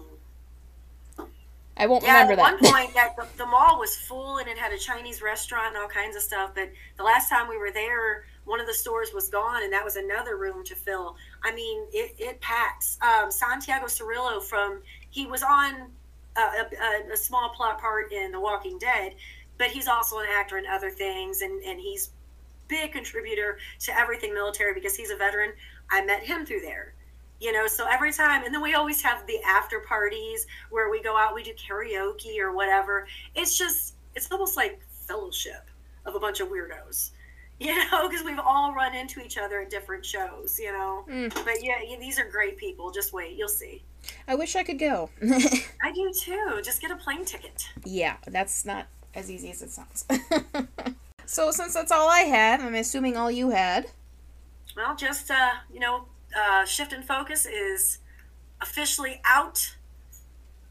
Speaker 1: I won't
Speaker 2: Yeah,
Speaker 1: remember
Speaker 2: at
Speaker 1: that.
Speaker 2: one point that the, the mall was full and it had a Chinese restaurant and all kinds of stuff. But the last time we were there, one of the stores was gone, and that was another room to fill. I mean, it, it packs. Um, Santiago Cirillo from he was on a, a, a small plot part in The Walking Dead, but he's also an actor in other things, and and he's big contributor to everything military because he's a veteran. I met him through there. You know, so every time, and then we always have the after parties where we go out, we do karaoke or whatever. It's just, it's almost like fellowship of a bunch of weirdos, you know, because we've all run into each other at different shows, you know.
Speaker 1: Mm.
Speaker 2: But yeah, yeah, these are great people. Just wait, you'll see.
Speaker 1: I wish I could go.
Speaker 2: I do too. Just get a plane ticket.
Speaker 1: yeah, that's not as easy as it sounds. so, since that's all I had, I'm assuming all you had.
Speaker 2: Well, just, uh, you know, uh, Shift and Focus is officially out,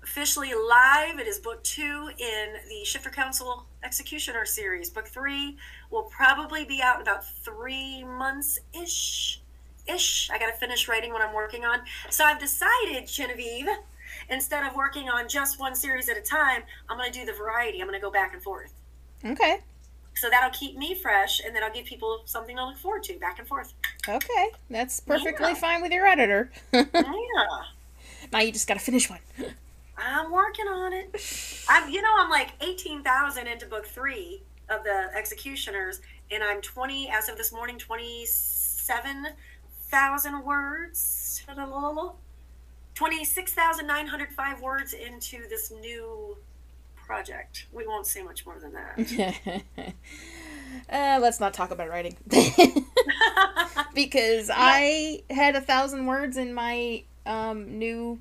Speaker 2: officially live. It is book two in the Shifter Council Executioner series. Book three will probably be out in about three months ish. Ish. I got to finish writing what I'm working on. So I've decided, Genevieve, instead of working on just one series at a time, I'm going to do the variety. I'm going to go back and forth.
Speaker 1: Okay.
Speaker 2: So that'll keep me fresh, and then I'll give people something to look forward to back and forth.
Speaker 1: Okay. That's perfectly
Speaker 2: Yeah.
Speaker 1: fine with your editor.
Speaker 2: yeah.
Speaker 1: now you just gotta finish one.
Speaker 2: I'm working on it. I'm, you know, I'm like 18,000 into book three of the Executioners, and I'm 20, as of this morning, 27,000 words. 26,905 words into this new project. We won't say much more than that.
Speaker 1: uh, let's not talk about writing. because I had a thousand words in my um, new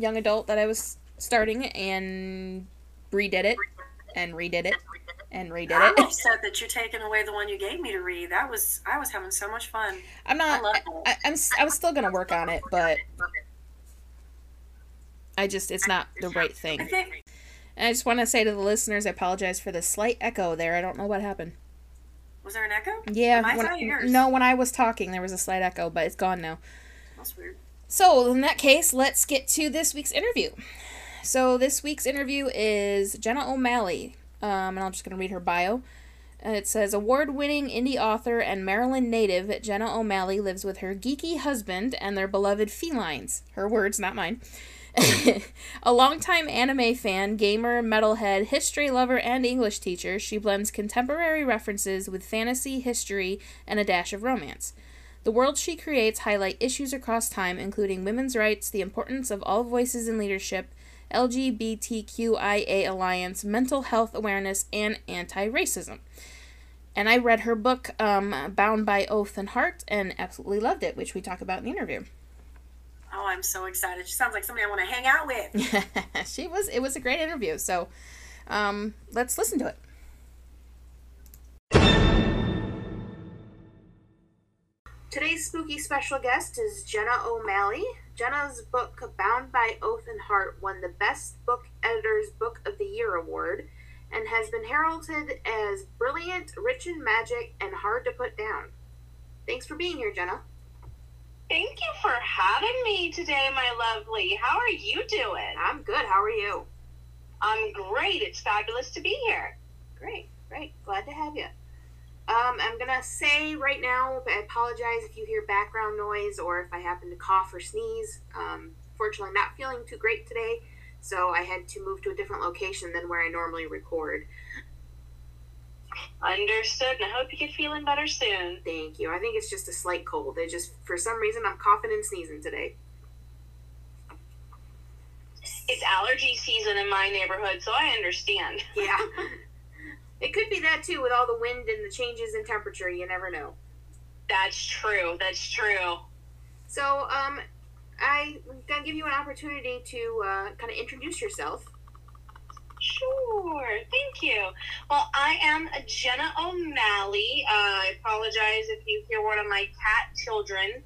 Speaker 1: young adult that I was starting and redid it and redid it and redid
Speaker 2: I'm
Speaker 1: it.
Speaker 2: upset that you're taking away the one you gave me to read. That was I was having so much fun.
Speaker 1: I'm
Speaker 2: I
Speaker 1: not.
Speaker 2: love
Speaker 1: I,
Speaker 2: that.
Speaker 1: I, I'm. s- I'm still gonna work on it, but I just it's not the right
Speaker 2: I
Speaker 1: thing. And I just want to say to the listeners, I apologize for the slight echo there. I don't know what happened.
Speaker 2: was there an echo?
Speaker 1: Yeah, when, no, when I was talking, there was a slight echo, but it's gone now.
Speaker 2: That's weird.
Speaker 1: So, in that case, let's get to this week's interview. So, this week's interview is Jenna O'Malley, um, and I'm just going to read her bio. And it says award winning indie author and Maryland native Jenna O'Malley lives with her geeky husband and their beloved felines. Her words, not mine. a longtime anime fan, gamer, metalhead, history lover, and English teacher, she blends contemporary references with fantasy, history, and a dash of romance. The worlds she creates highlight issues across time, including women's rights, the importance of all voices in leadership, LGBTQIA alliance, mental health awareness, and anti racism. And I read her book, um, Bound by Oath and Heart, and absolutely loved it, which we talk about in the interview.
Speaker 2: Oh, I'm so excited. She sounds like somebody I want to hang out with.
Speaker 1: she was it was a great interview. So um, let's listen to it. Today's spooky special guest is Jenna O'Malley. Jenna's book, Bound by Oath and Heart, won the Best Book Editor's Book of the Year award and has been heralded as brilliant, rich in magic, and hard to put down. Thanks for being here, Jenna.
Speaker 3: Thank you for having me today, my lovely. How are you doing?
Speaker 1: I'm good. How are you?
Speaker 3: I'm great. It's fabulous to be here.
Speaker 1: Great, great. Glad to have you. Um, I'm gonna say right now, I apologize if you hear background noise or if I happen to cough or sneeze. Um, fortunately, I'm not feeling too great today, so I had to move to a different location than where I normally record.
Speaker 3: Understood. And I hope you get feeling better soon.
Speaker 1: Thank you. I think it's just a slight cold. It just, for some reason, I'm coughing and sneezing today.
Speaker 3: It's allergy season in my neighborhood, so I understand.
Speaker 1: Yeah. it could be that too, with all the wind and the changes in temperature. You never know.
Speaker 3: That's true. That's true.
Speaker 1: So, um, I'm gonna give you an opportunity to uh, kind of introduce yourself.
Speaker 3: Sure, thank you. Well, I am Jenna O'Malley. Uh, I apologize if you hear one of my cat children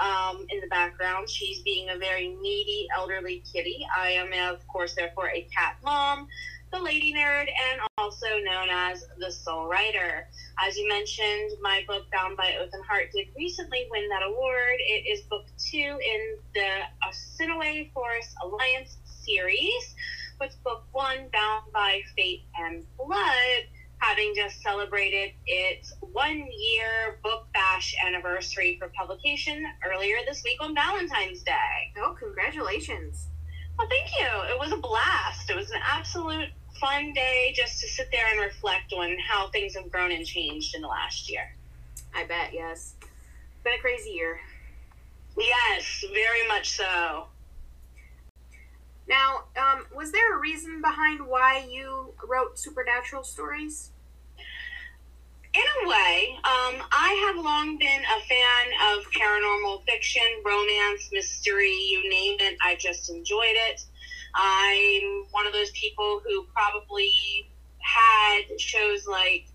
Speaker 3: um, in the background. She's being a very needy elderly kitty. I am, of course, therefore a cat mom, the lady nerd, and also known as the soul writer. As you mentioned, my book, Bound by Oath and Heart, did recently win that award. It is book two in the Assiniboia Forest Alliance series with book one, Bound by Fate and Blood, having just celebrated its one year book bash anniversary for publication earlier this week on Valentine's Day.
Speaker 1: Oh, congratulations.
Speaker 3: Well, thank you. It was a blast. It was an absolute fun day just to sit there and reflect on how things have grown and changed in the last year.
Speaker 1: I bet, yes. Been a crazy year.
Speaker 3: Yes, very much so.
Speaker 1: Now, um, was there a reason behind why you wrote supernatural stories?
Speaker 3: In a way, um, I have long been a fan of paranormal fiction, romance, mystery, you name it. I just enjoyed it. I'm one of those people who probably had shows like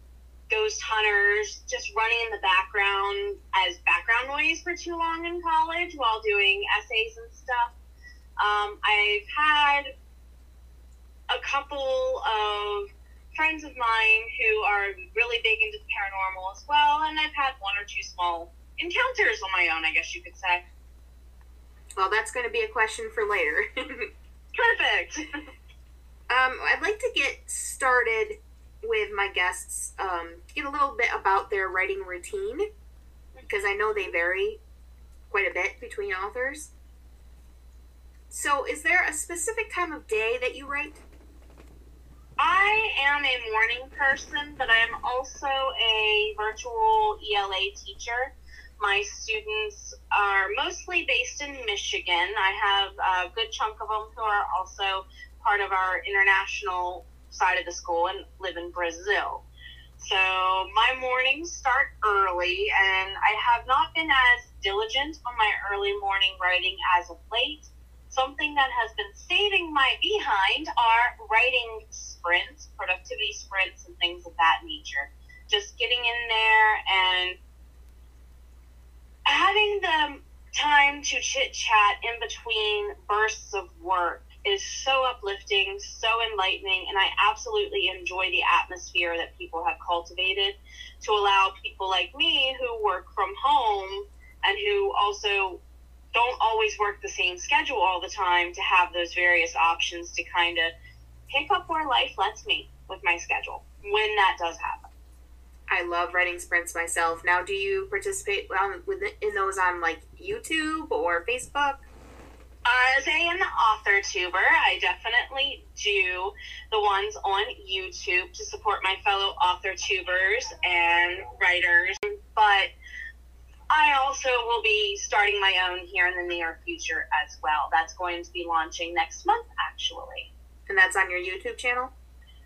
Speaker 3: Ghost Hunters just running in the background as background noise for too long in college while doing essays and stuff. Um, I've had a couple of friends of mine who are really big into the paranormal as well, and I've had one or two small encounters on my own, I guess you could say.
Speaker 1: Well, that's going to be a question for later.
Speaker 3: Perfect.
Speaker 1: um, I'd like to get started with my guests, um, get a little bit about their writing routine, because I know they vary quite a bit between authors. So, is there a specific time of day that you write?
Speaker 3: I am a morning person, but I am also a virtual ELA teacher. My students are mostly based in Michigan. I have a good chunk of them who are also part of our international side of the school and live in Brazil. So my mornings start early, and I have not been as diligent on my early morning writing as of late something that has been saving my behind are writing sprints, productivity sprints, and things of that nature. Just getting in there and having the time to chit chat in between bursts of work is so uplifting, so enlightening, and I absolutely enjoy the atmosphere that people have cultivated to allow people like me who work from home and who also don't always work the same schedule all the time to have those various options to kind of pick up where life lets me with my schedule when that does happen.
Speaker 1: I love writing sprints myself. Now, do you participate um, in those on like YouTube or Facebook?
Speaker 3: as an author tuber, I definitely do the ones on YouTube to support my fellow author tubers and writers. But I also will be starting my own here in the near future as well. That's going to be launching next month, actually.
Speaker 1: And that's on your YouTube channel?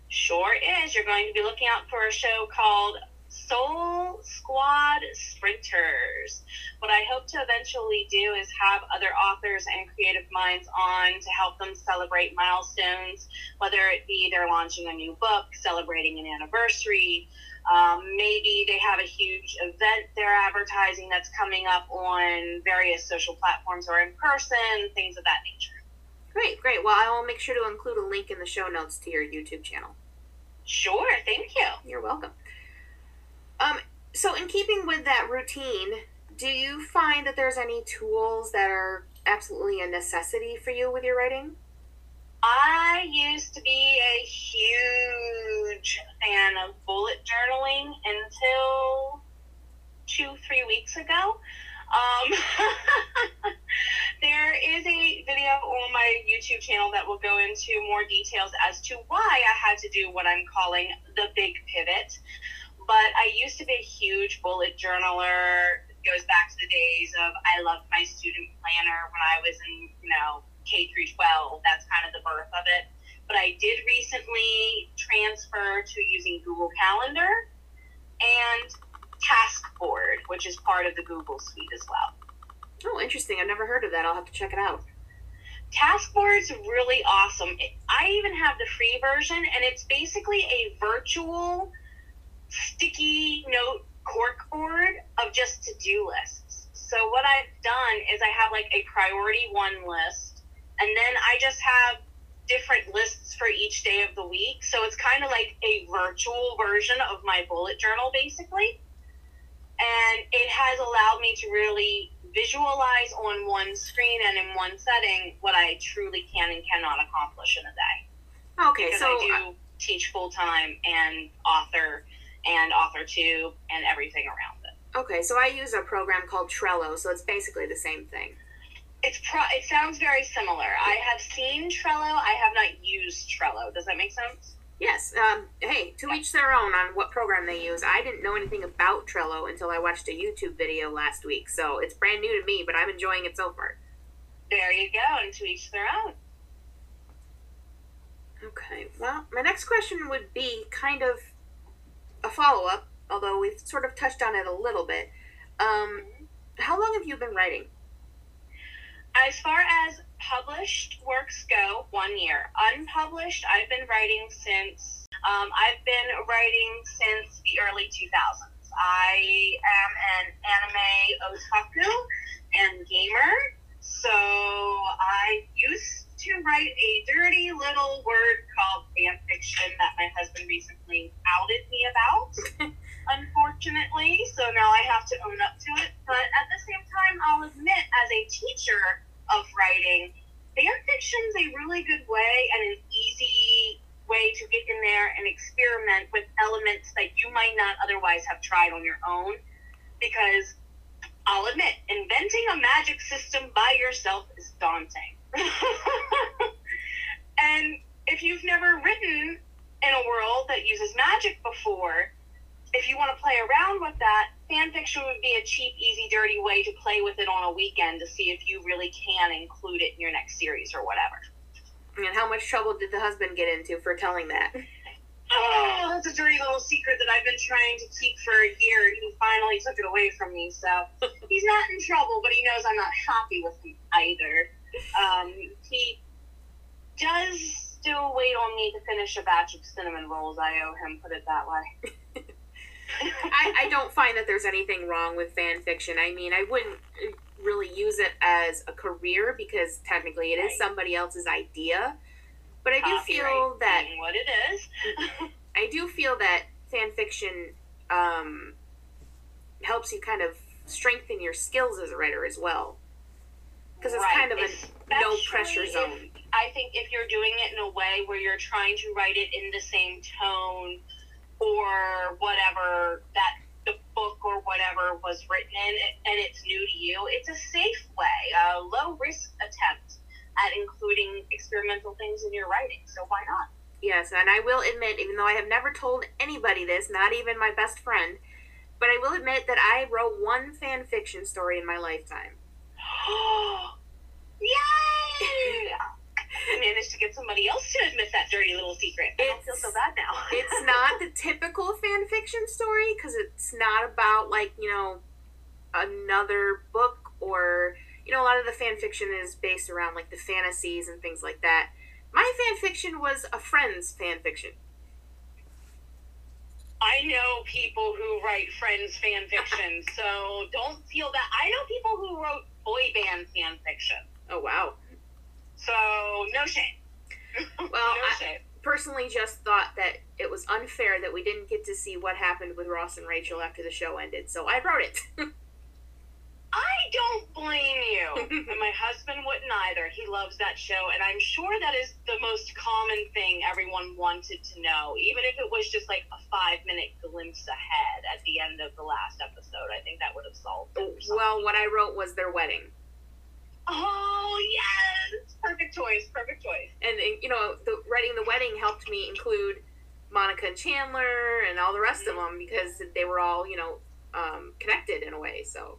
Speaker 3: Sure is. You're going to be looking out for a show called Soul Squad Sprinters. What I hope to eventually do is have other authors and creative minds on to help them celebrate milestones, whether it be they're launching a new book, celebrating an anniversary. Um, maybe they have a huge event they're advertising that's coming up on various social platforms or in person, things of that nature.
Speaker 1: Great, great. Well, I will make sure to include a link in the show notes to your YouTube channel.
Speaker 3: Sure, thank you.
Speaker 1: You're welcome. Um, so in keeping with that routine, do you find that there's any tools that are absolutely a necessity for you with your writing?
Speaker 3: I used to be a huge fan of bullet journaling until two, three weeks ago. Um, there is a video on my YouTube channel that will go into more details as to why I had to do what I'm calling the big pivot. But I used to be a huge bullet journaler. It goes back to the days of I loved my student planner when I was in, you know, K through 12. That's kind of the birth of it. But I did recently transfer to using Google Calendar and Taskboard, which is part of the Google Suite as well.
Speaker 1: Oh, interesting. I've never heard of that. I'll have to check it out.
Speaker 3: Taskboard's really awesome. I even have the free version, and it's basically a virtual sticky note cork board of just to do lists. So what I've done is I have like a priority one list, and then I just have different lists for each day of the week. So it's kind of like a virtual version of my bullet journal, basically. And it has allowed me to really visualize on one screen and in one setting what I truly can and cannot accomplish in a day.
Speaker 1: Okay,
Speaker 3: Because
Speaker 1: so
Speaker 3: I do teach full time and author and author tube and everything around it.
Speaker 1: okay, so I use a program called Trello, so it's basically the same thing.
Speaker 3: It's pro- it sounds very similar. I have seen Trello. I have not used Trello. Does that make sense?
Speaker 1: Yes. Um, hey, to each their own on what program they use. I didn't know anything about Trello until I watched a YouTube video last week, so it's brand new to me, but I'm enjoying it so far.
Speaker 3: There you go, and to each their own.
Speaker 1: Okay. Well, my next question would be kind of a follow up, although we've sort of touched on it a little bit. Um, how long have you been writing?
Speaker 3: As far as published works go, one year. Unpublished, I've been writing since. Um, I've been writing since the early 2000s. I am an anime otaku and gamer, so I used to write a dirty little word called fan fiction that my husband recently outed me about. unfortunately. So now I have to own up to it. But at the same time, I'll admit, as a teacher of writing, fan fiction's a really good way and an easy way to get in there and experiment with elements that you might not otherwise have tried on your own. Because I'll admit, inventing a magic system by yourself is daunting. and if you've never written in a world that uses magic before, if you want to play around with that, fan fiction would be a cheap, easy, dirty way to play with it on a weekend to see if you really can include it in your next series or whatever.
Speaker 1: And how much trouble did the husband get into for telling that?
Speaker 3: Oh, that's a dirty little secret that I've been trying to keep for a year. He finally took it away from me, so he's not in trouble, but he knows I'm not happy with him either. Um, he does still wait on me to finish a batch of cinnamon rolls. I owe him, put it that way.
Speaker 1: I, I don't find that there's anything wrong with fan fiction. I mean, I wouldn't uh, really use it as a career because technically it is somebody else's idea. But I do feel that
Speaker 3: what it is.
Speaker 1: I do feel that fan fiction um, helps you kind of strengthen your skills as a writer as well. Because it's
Speaker 3: Right,
Speaker 1: kind of a no pressure
Speaker 3: if-
Speaker 1: zone.
Speaker 3: I think if you're doing it in a way where you're trying to write it in the same tone or whatever that the book or whatever was written in and it's new to you, it's a safe way, a low risk attempt at including experimental things in your writing. So why not?
Speaker 1: Yes, and I will admit, even though I have never told anybody this, not even my best friend, but I will admit that I wrote one fan fiction story in my lifetime.
Speaker 3: Yay! I managed to get somebody else to admit that dirty little secret. I don't feel so bad now.
Speaker 1: it's not the typical fan fiction story because it's not about like you know another book or you know a lot of the fan fiction is based around like the fantasies and things like that. My fan fiction was a friend's fan fiction.
Speaker 3: I know people who write friends fan fiction, so don't feel that. I know people who wrote boy band fan fiction.
Speaker 1: Oh wow.
Speaker 3: So no shame.
Speaker 1: Well,
Speaker 3: no
Speaker 1: I personally just thought that it was unfair that we didn't get to see what happened with Ross and Rachel after the show ended, so I wrote it.
Speaker 3: I don't blame you. and my husband wouldn't either. He loves that show, and I'm sure that is the most common thing everyone wanted to know, even if it was just like a five minute glimpse ahead at the end of the last episode. I think that would have solved it.
Speaker 1: well, what I wrote was their wedding.
Speaker 3: oh yes, perfect choice, perfect choice.
Speaker 1: and, and, you know the writing the wedding helped me include monica and chandler and all the rest of them because they were all you know um, connected in a way so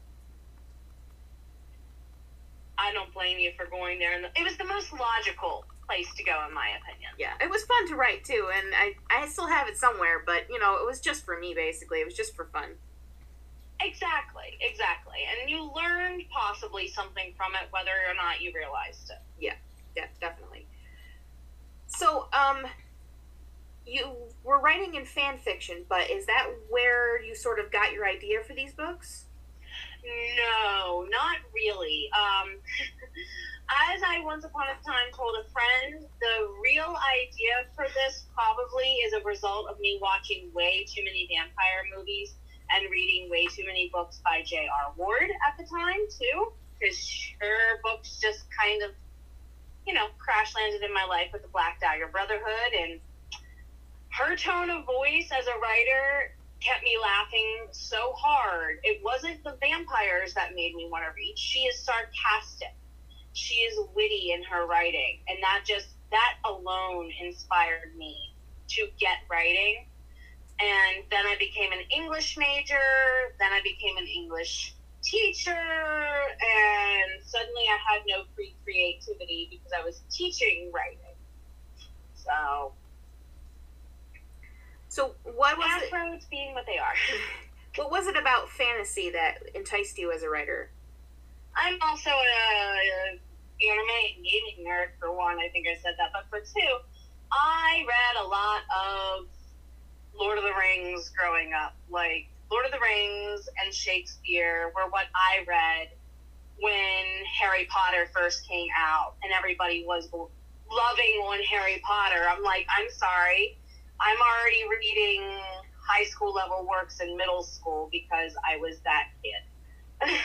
Speaker 3: I don't blame you for going there. And it was the most logical place to go, in my opinion.
Speaker 1: yeah it was fun to write too and i i still have it somewhere but you know it was just for me basically it was just for fun
Speaker 3: Exactly, exactly. And you learned possibly something from it, whether or not you realized it.
Speaker 1: yeah definitely so um you were writing in fan fiction but is that where you sort of got your idea for these books
Speaker 3: No, not really. Um, as I once upon a time told a friend, the real idea for this probably is a result of me watching way too many vampire movies and reading way too many books by J.R. Ward at the time, too. Because her books just kind of, you know, crash landed in my life with the Black Dagger Brotherhood. And her tone of voice as a writer kept me laughing so hard. It wasn't the vampires that made me want to read. She is sarcastic. She is witty in her writing, and that just that alone inspired me to get writing. And then I became an English major. Then I became an English teacher, and suddenly I had no free creativity because I was teaching writing. So
Speaker 1: so what was it
Speaker 3: crossroads being what they are.
Speaker 1: what was it about fantasy that enticed you as a writer
Speaker 3: I'm also a, a anime and gaming nerd for one. I think I said that, but for two, I read a lot of Lord of the Rings growing up. Like Lord of the Rings and Shakespeare were what I read when Harry Potter first came out, and everybody was loving on Harry Potter. I'm like, I'm sorry, I'm already reading high school level works in middle school because I was that kid.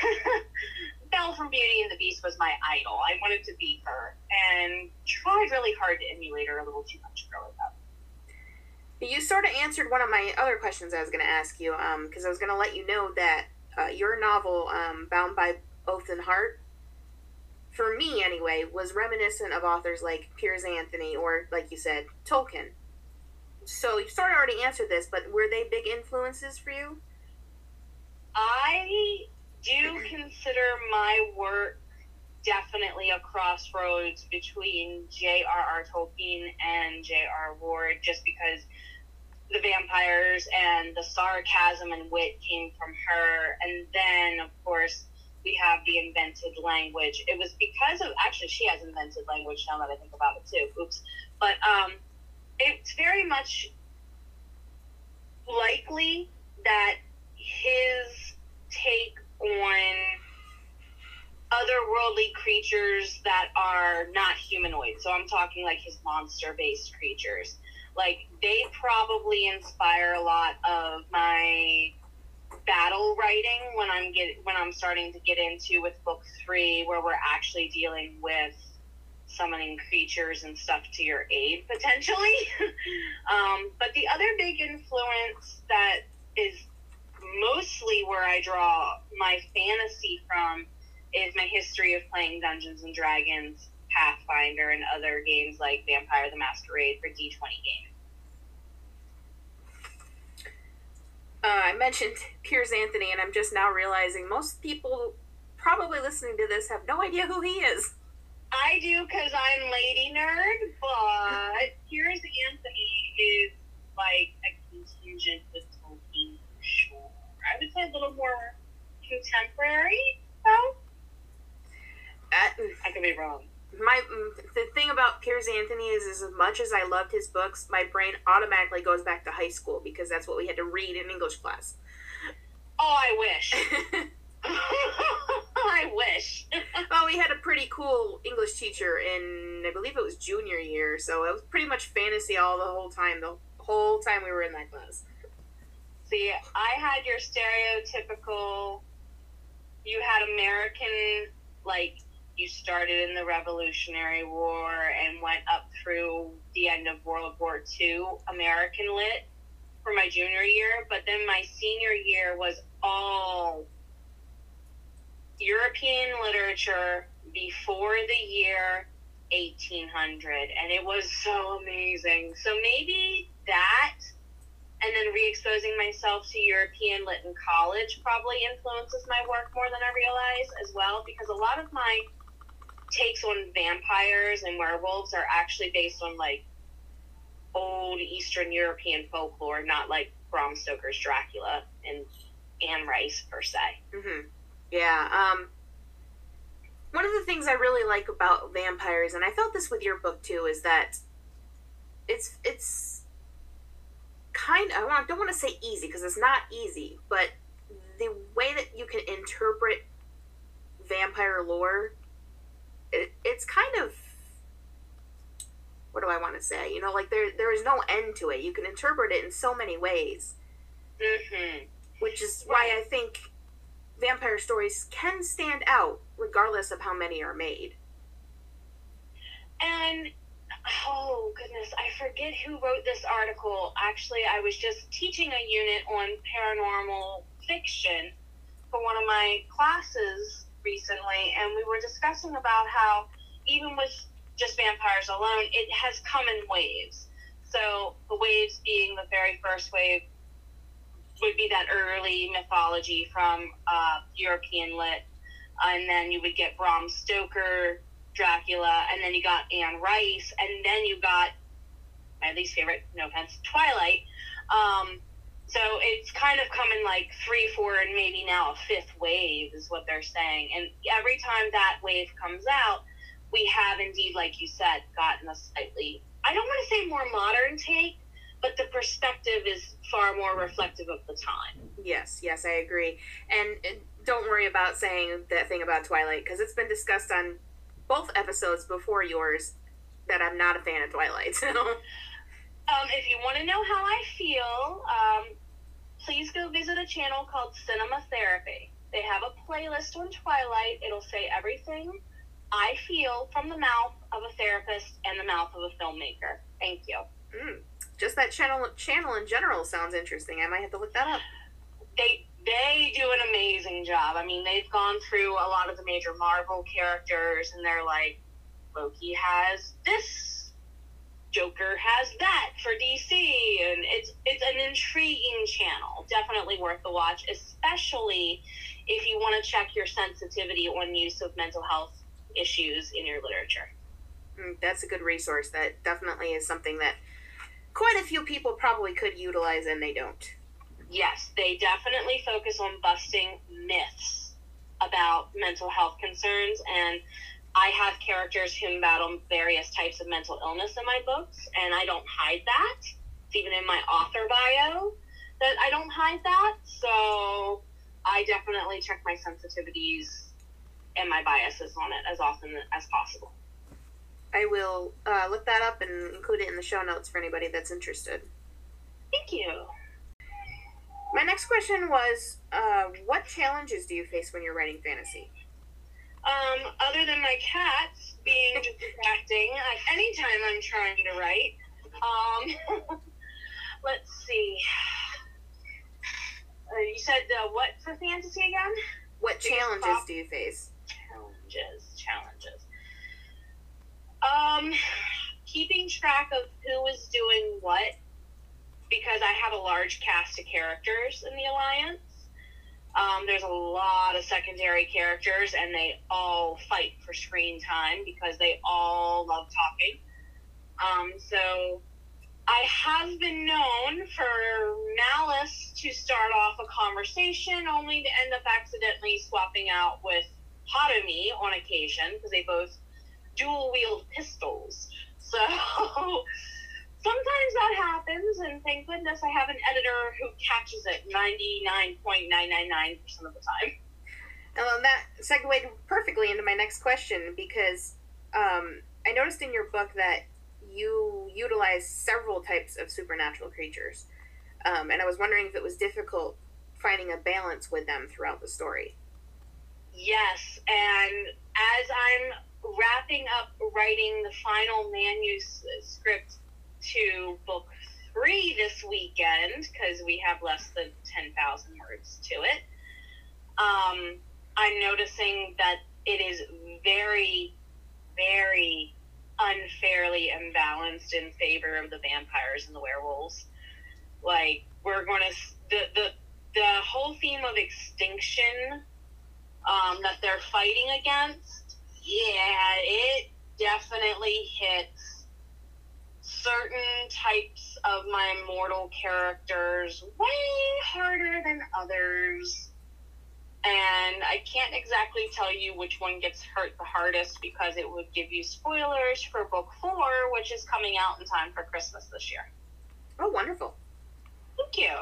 Speaker 3: Belle from Beauty and the Beast was my idol. I wanted to be her and tried really hard to emulate her a little too much growing up.
Speaker 1: You sort of answered one of my other questions I was going to ask you, because I was going to let you know that uh, your novel, um, Bound by Oath and Heart, for me anyway, was reminiscent of authors like Piers Anthony or, like you said, Tolkien. So you sort of already answered this, but were they big influences for you?
Speaker 3: I do consider my work definitely a crossroads between J.R.R. Tolkien and J.R. Ward just because the vampires and the sarcasm and wit came from her. And then, of course, we have the invented language. It was because of, actually, she has invented language now that I think about it too. Oops. But um, it's very much likely that his take on otherworldly creatures that are not humanoid. So I'm talking like his monster based creatures. Like they probably inspire a lot of my battle writing when I'm get when I'm starting to get into with book three where we're actually dealing with summoning creatures and stuff to your aid potentially. um, but the other big influence that is mostly where I draw my fantasy from is my history of playing Dungeons and Dragons, Pathfinder and other games like Vampire the Masquerade for D20 games.
Speaker 1: Uh, I mentioned Piers Anthony, and I'm just now realizing most people probably listening to this have no idea who he is.
Speaker 3: I do because I'm Lady Nerd, but Piers Anthony is like a contingent with Tolkien for sure. I would say a little more contemporary, though.
Speaker 1: Uh,
Speaker 3: I could be wrong.
Speaker 1: my the thing about Piers Anthony is, is as much as I loved his books, my brain automatically goes back to high school because that's what we had to read in English class.
Speaker 3: Oh, I wish. I wish.
Speaker 1: well, we had a pretty cool English teacher in, I believe it was junior year, so it was pretty much fantasy all the whole time, the whole time we were in that class.
Speaker 3: See, I had your stereotypical. You had American, like you started in the Revolutionary War and went up through the end of World War II, American lit for my junior year, but then my senior year was all European literature before the year 1800, and it was so amazing. So maybe that, and then re exposing myself to European lit in college probably influences my work more than I realize as well, because a lot of my takes on vampires and werewolves are actually based on like old Eastern European folklore, not like Bram Stoker's Dracula and Anne Rice per se.
Speaker 1: hmm Yeah. Um, one of the things I really like about vampires, and I felt this with your book too, is that it's it's kind. Of, I don't want to say easy because it's not easy, but the way that you can interpret vampire lore, it, it's kind of what do I want to say? You know, like there there is no end to it. You can interpret it in so many ways,
Speaker 3: Mm-hmm.
Speaker 1: which is why I think vampire stories can stand out regardless of how many are made.
Speaker 3: And oh goodness, I forget who wrote this article. Actually, I was just teaching a unit on paranormal fiction for one of my classes recently, and we were discussing about how even with just vampires alone, it has come in waves. So the waves being the very first wave would be that early mythology from uh, European lit, and then you would get Bram Stoker, Dracula, and then you got Anne Rice, and then you got my least favorite, no offense, Twilight. Um, so it's kind of coming like three, four, and maybe now a fifth wave is what they're saying. And every time that wave comes out, we have indeed, like you said, gotten a slightly, I don't want to say more modern take, but the perspective is far more reflective of the time.
Speaker 1: Yes, yes, I agree. And don't worry about saying that thing about Twilight because it's been discussed on both episodes before yours that I'm not a fan of Twilight. So
Speaker 3: Um, if you want to know how I feel, um, please go visit a channel called Cinema Therapy. They have a playlist on Twilight. It'll say everything I feel from the mouth of a therapist and the mouth of a filmmaker. Thank you.
Speaker 1: mm, just that channel channel in general sounds interesting. I might have to look that up.
Speaker 3: They they do an amazing job. I mean, they've gone through a lot of the major Marvel characters, and they're like, Loki has this, Joker has that for DC, and it's it's an intriguing channel. Definitely worth the watch, especially if you want to check your sensitivity on use of mental health issues in your literature.
Speaker 1: Mm, that's a good resource. That definitely is something that quite a few people probably could utilize and they don't.
Speaker 3: Yes, they definitely focus on busting myths about mental health concerns and I have characters who battle various types of mental illness in my books and I don't hide that. It's even in my author bio that I don't hide that. So I definitely check my sensitivities and my biases on it as often as possible.
Speaker 1: I will uh, look that up and include it in the show notes for anybody that's interested.
Speaker 3: Thank you.
Speaker 1: My next question was uh, What challenges do you face when you're writing fantasy?
Speaker 3: Um, other than my cats being distracting at any time I'm trying to write. Um, let's see. Uh, you said uh, what for fantasy again?
Speaker 1: What challenges do you face?
Speaker 3: Challenges, challenges. Um, keeping track of who is doing what because I have a large cast of characters in the alliance. Um, there's a lot of secondary characters, and they all fight for screen time because they all love talking. Um, so I have been known for Malice to start off a conversation only to end up accidentally swapping out with Hatomi on occasion because they both dual wield pistols. So sometimes that happens, and thank goodness I have an editor who catches it 99.999% of the time.
Speaker 1: Um, that segued perfectly into my next question because um, I noticed in your book that you utilize several types of supernatural creatures. Um, and I was wondering if it was difficult finding a balance with them throughout the story.
Speaker 3: Yes, and as I'm wrapping up writing the final manuscript to book three this weekend, because we have less than 10,000 words to it, um, I'm noticing that it is very, very unfairly imbalanced in favor of the vampires and the werewolves. Like we're going to the the the whole theme of extinction um, that they're fighting against. Yeah, it definitely hits certain types of my mortal characters way harder than others and I can't exactly tell you which one gets hurt the hardest because it would give you spoilers for book four, which is coming out in time for Christmas this year.
Speaker 1: Oh, wonderful.
Speaker 3: Thank you.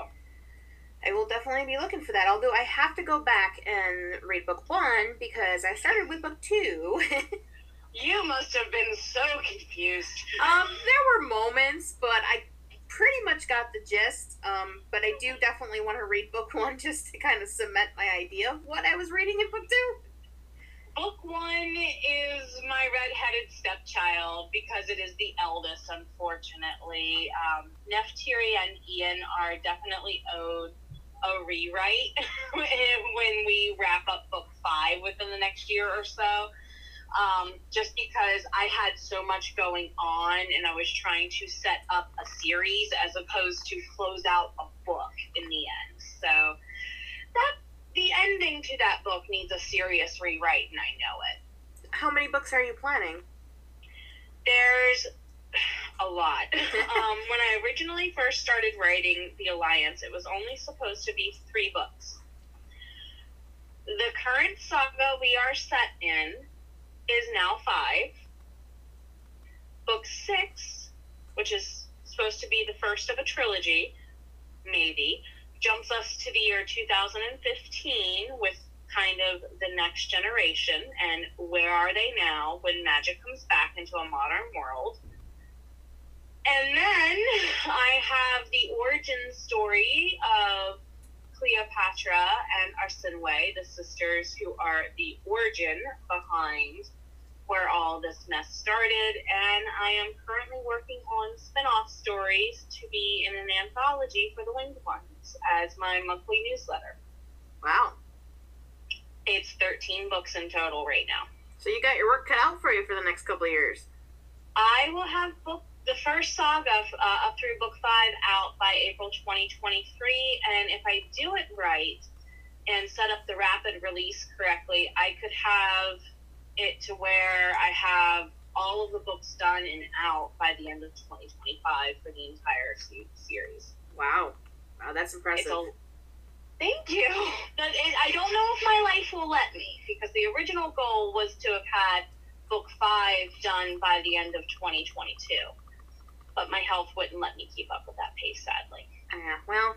Speaker 1: I will definitely be looking for that, although I have to go back and read book one because I started with book two.
Speaker 3: you must have been so confused.
Speaker 1: Um, there were moments, but I pretty much got the gist, um, but I do definitely want to read book one just to kind of cement my idea of what I was reading in book two.
Speaker 3: Book one is my redheaded stepchild because it is the eldest, unfortunately. Um, Neftiri and Ian are definitely owed a rewrite when we wrap up book five within the next year or so um, just because I had so much going on and I was trying to set up a series as opposed to close out a book in the end. So that the ending to that book needs a serious rewrite, and I know it.
Speaker 1: How many books are you planning?
Speaker 3: There's a lot. um, when I originally first started writing The Alliance, it was only supposed to be three books. The current saga we are set in is now five. Book six, which is supposed to be the first of a trilogy, maybe, jumps us to the year 2015 with kind of the next generation and where are they now when magic comes back into a modern world. And then I have the origin story of Cleopatra and Arsinoe, the sisters who are the origin behind where all this mess started, and I am currently working on spin off stories to be in an anthology for the Winged Ones as my monthly newsletter.
Speaker 1: Wow.
Speaker 3: It's 13 books in total right now.
Speaker 1: So you got your work cut out for you for the next couple of years.
Speaker 3: I will have book the first saga uh, up through book five out by April 2023, and if I do it right and set up the rapid release correctly, I could have it to where I have all of the books done and out by the end of 2025 for the entire series.
Speaker 1: Wow. Wow, that's impressive.
Speaker 3: A, thank you. I don't know if my life will let me because the original goal was to have had book five done by the end of 2022. But my health wouldn't let me keep up with that pace, sadly.
Speaker 1: Yeah, well,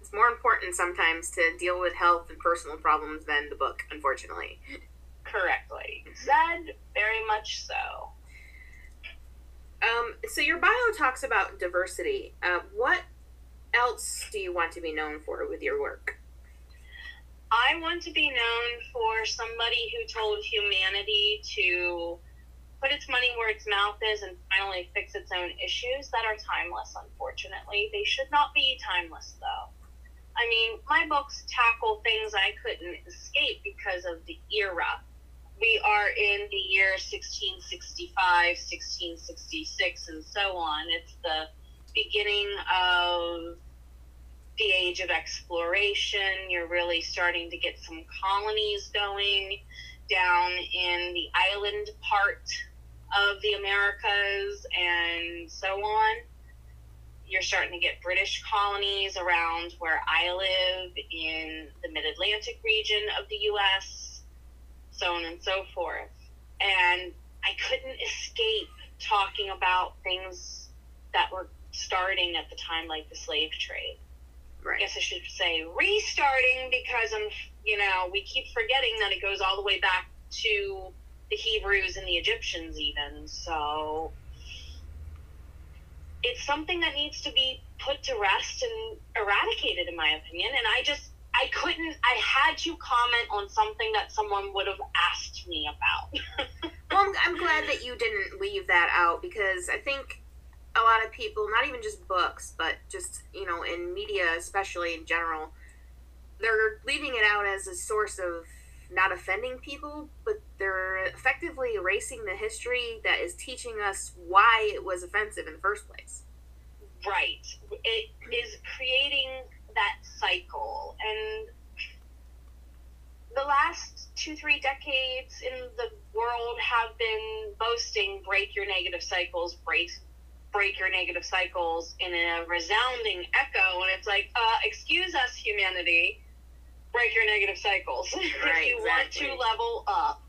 Speaker 1: it's more important sometimes to deal with health and personal problems than the book, unfortunately
Speaker 3: correctly. Said very much so.
Speaker 1: Um, so your bio talks about diversity. Uh, what else do you want to be known for with your work?
Speaker 3: I want to be known for somebody who told humanity to put its money where its mouth is and finally fix its own issues that are timeless, unfortunately. They should not be timeless, though. I mean, my books tackle things I couldn't escape because of the era we are in the year 1665, 1666, and so on. It's the beginning of the age of exploration. You're really starting to get some colonies going down in the island part of the Americas and so on. You're starting to get British colonies around where I live in the mid Atlantic region of the US, so on and so forth. And I couldn't escape talking about things that were starting at the time, like the slave trade.
Speaker 1: Right.
Speaker 3: I guess I should say restarting because I'm, you know, we keep forgetting that it goes all the way back to the Hebrews and the Egyptians, even. So it's something that needs to be put to rest and eradicated, in my opinion. And I just, I couldn't, I had to comment on something that someone would have asked me about.
Speaker 1: Well, I'm, I'm glad that you didn't leave that out because I think a lot of people, not even just books, but just, you know, in media, especially in general, they're leaving it out as a source of not offending people, but they're effectively erasing the history that is teaching us why it was offensive in the first place.
Speaker 3: right. It is creating that cycle. And the last two, three decades in the world have been boasting break your negative cycles, break break your negative cycles in a resounding echo and it's like uh excuse us humanity break your negative cycles if
Speaker 1: Right,
Speaker 3: you want to level up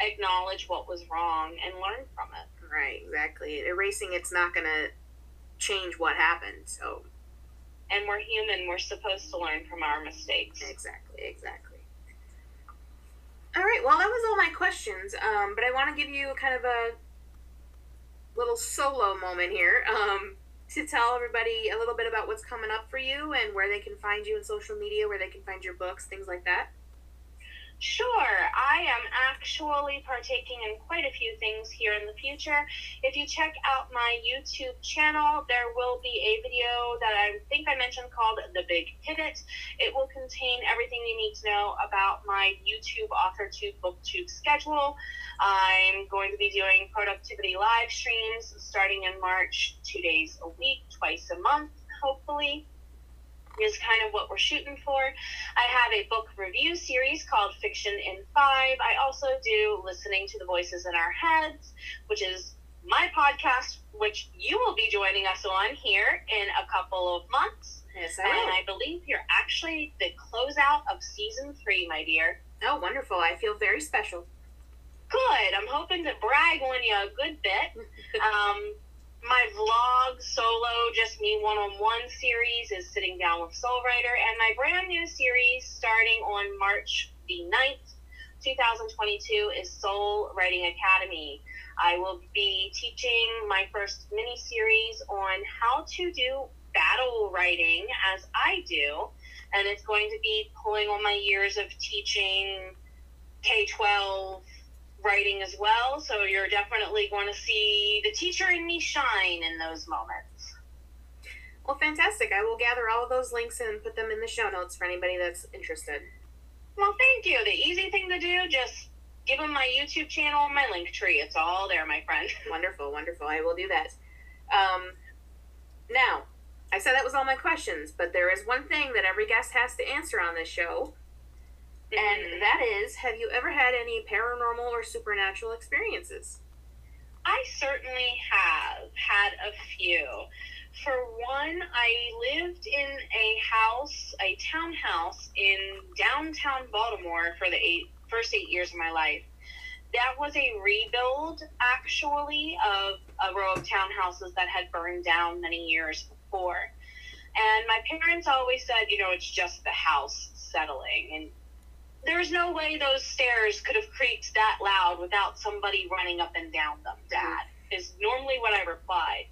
Speaker 3: acknowledge what was wrong and learn from it
Speaker 1: Right, exactly. Erasing it's not going to change what happened. So,
Speaker 3: and we're human we're supposed to learn from our mistakes
Speaker 1: exactly, exactly. All right, well, that was all my questions. Um, but I want to give you kind of a little solo moment here um, to tell everybody a little bit about what's coming up for you and where they can find you in social media, where they can find your books, things like that.
Speaker 3: Sure, I am actually partaking in quite a few things here in the future. If you check out my YouTube channel, there will be a video that I think I mentioned called The Big Pivot. It will contain everything you need to know about my YouTube author AuthorTube BookTube schedule. I'm going to be doing productivity live streams starting in March, two days a week, twice a month, hopefully is kind of what we're shooting for. I have a book review series called Fiction in Five. I also do Listening to the Voices in Our Heads, which is my podcast, which you will be joining us on here in a couple of months.
Speaker 1: Yes, I.
Speaker 3: And I believe you're actually the closeout of season three, my dear.
Speaker 1: Oh, wonderful. I feel very special.
Speaker 3: Good. I'm hoping to brag on you a good bit. Um, my vlog solo, just me one on one series is Sitting Down with Soul Writer, and my brand new series starting on March the 9th, 2022 is Soul Writing Academy. I will be teaching my first mini series on how to do battle writing as I do, and it's going to be pulling on my years of teaching K 12 writing as well. So you're definitely going to see the teacher in me shine in those moments.
Speaker 1: Well, fantastic. I will gather all of those links and put them in the show notes for anybody that's interested.
Speaker 3: Well, thank you. The easy thing to do, just give them my YouTube channel and my link tree. It's all there, my friend.
Speaker 1: Wonderful, wonderful. I will do that. Um, now, I said that was all my questions, but there is one thing that every guest has to answer on this show, and that is have you ever had any paranormal or supernatural experiences?
Speaker 3: I certainly have had a few. For one, I lived in a house, a townhouse in downtown Baltimore for the eight, first eight years of my life. That was a rebuild, actually, of a row of townhouses that had burned down many years before. And my parents always said, you know, it's just the house settling. And there's no way those stairs could have creaked that loud without somebody running up and down them, Dad, is normally what I replied.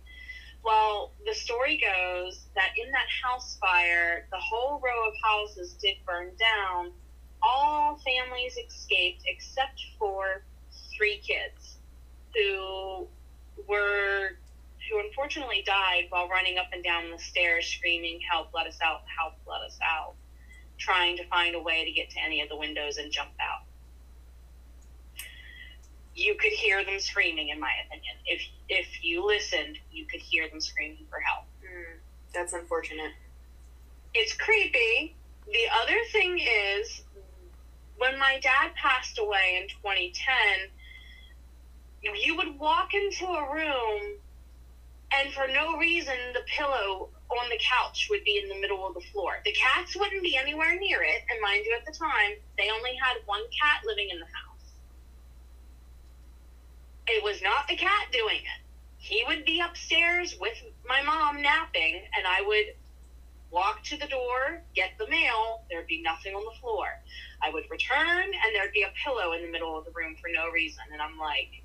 Speaker 3: Well, the story goes that in that house fire, the whole row of houses did burn down. All families escaped except for three kids who were who unfortunately died while running up and down the stairs screaming, Help, let us out, help, let us out trying to find a way to get to any of the windows and jump out. you could hear them screaming. In my opinion, if if you listened, you could hear them screaming for help.
Speaker 4: Mm, that's unfortunate.
Speaker 3: It's creepy. The other thing is, when my dad passed away in 2010, you would walk into a room, and for no reason, the pillow on the couch would be in the middle of the floor. The cats wouldn't be anywhere near it, and mind you, at the time, they only had one cat living in the house. It was not the cat doing it. He would be upstairs with my mom napping, and I would walk to the door, get the mail, there'd be nothing on the floor. I would return, and there'd be a pillow in the middle of the room for no reason. And I'm like,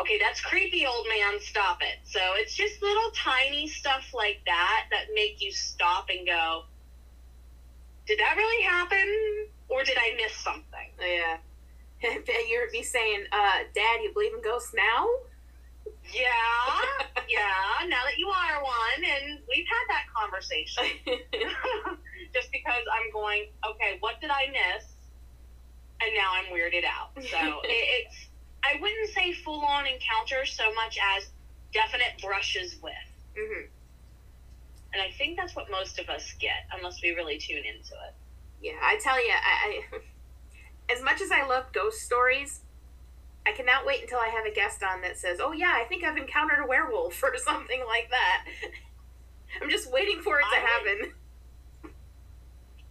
Speaker 3: okay, that's creepy, old man, stop it. So it's just little tiny stuff like that that make you stop and go, did that really happen? Or did I miss something?
Speaker 4: Yeah. You'd be saying, uh, Dad, you believe in ghosts now?
Speaker 3: Yeah, yeah, now that you are one, and we've had that conversation. Just because I'm going, okay, what did I miss? And now I'm weirded out. So it, it's, I wouldn't say full on encounter so much as definite brushes with.
Speaker 4: hmm
Speaker 3: And I think that's what most of us get, unless we really tune into it.
Speaker 4: Yeah, I tell you, I, I, as much as I love ghost stories, I cannot wait until I have a guest on that says, "Oh yeah, I think I've encountered a werewolf" or something like that. I'm just waiting for it to
Speaker 3: I would-
Speaker 4: happen.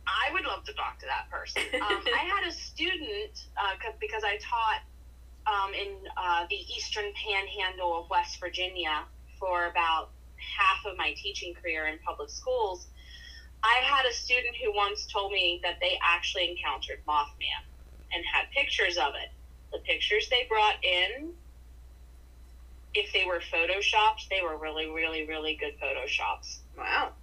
Speaker 3: I would love to talk to that person. Um, I had a student uh, 'cause- because I taught um, in uh, the eastern panhandle of West Virginia for about half of my teaching career in public schools. I had a student who once told me that they actually encountered Mothman and had pictures of it. The pictures they brought in, if they were photoshopped, they were really, really, really good photoshops.
Speaker 4: Wow.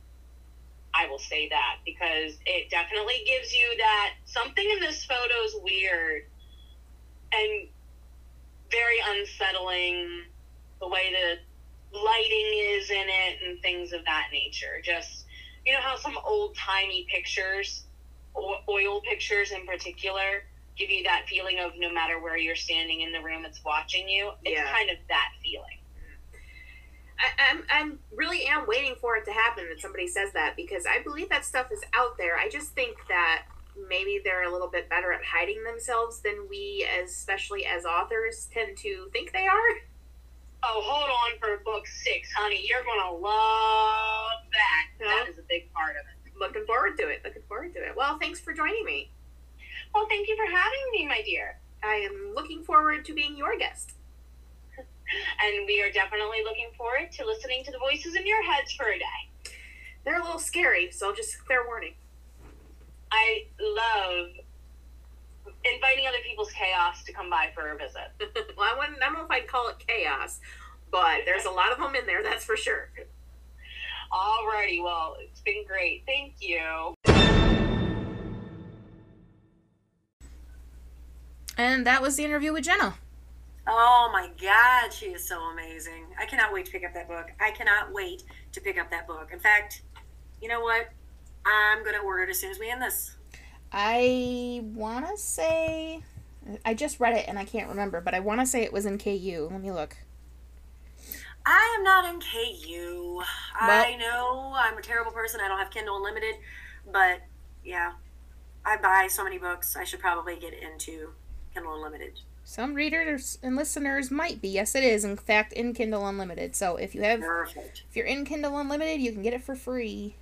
Speaker 3: I will say that because it definitely gives you that something in this photo is weird and very unsettling. The way the lighting is in it and things of that nature. Just you know how some old timey pictures, oil pictures in particular, give you that feeling of no matter where you're standing in the room, it's watching you. It's
Speaker 4: Yeah.
Speaker 3: kind of that feeling.
Speaker 4: I, I'm, I'm really am waiting for it to happen that somebody says that because I believe that stuff is out there. I just think that maybe they're a little bit better at hiding themselves than we, especially as authors, tend to think they are.
Speaker 3: Oh, hold on for book six, honey. You're gonna love that. That is a big part of it.
Speaker 4: Looking forward to it. Looking forward to it. Well, thanks for joining me.
Speaker 3: Well, thank you for having me, my dear.
Speaker 4: I am looking forward to being your guest.
Speaker 3: And we are definitely looking forward to listening to the voices in your heads for a day.
Speaker 4: They're a little scary, so just fair warning.
Speaker 3: I love inviting other people's chaos to come by for a visit.
Speaker 4: well, I wouldn't. I don't know if I'd call it chaos, but there's a lot of them in there. That's for sure.
Speaker 3: Alrighty, well, it's been great. Thank you.
Speaker 1: And that was the interview with Jenna.
Speaker 2: Oh my God, she is so amazing. I cannot wait to pick up that book. I cannot wait to pick up that book. In fact, you know what? I'm going to order it as soon as we end this.
Speaker 1: I want to say. I just read it and I can't remember, but I want to say it was in KU. Let me look.
Speaker 2: I am not in KU. I know I'm a terrible person. I don't have Kindle Unlimited, but yeah, I buy so many books. I should probably get into Kindle Unlimited.
Speaker 1: Some readers and listeners might be. Yes, it is, in fact, in Kindle Unlimited. So if you have.
Speaker 2: Perfect.
Speaker 1: If you're in Kindle Unlimited, you can get it for free.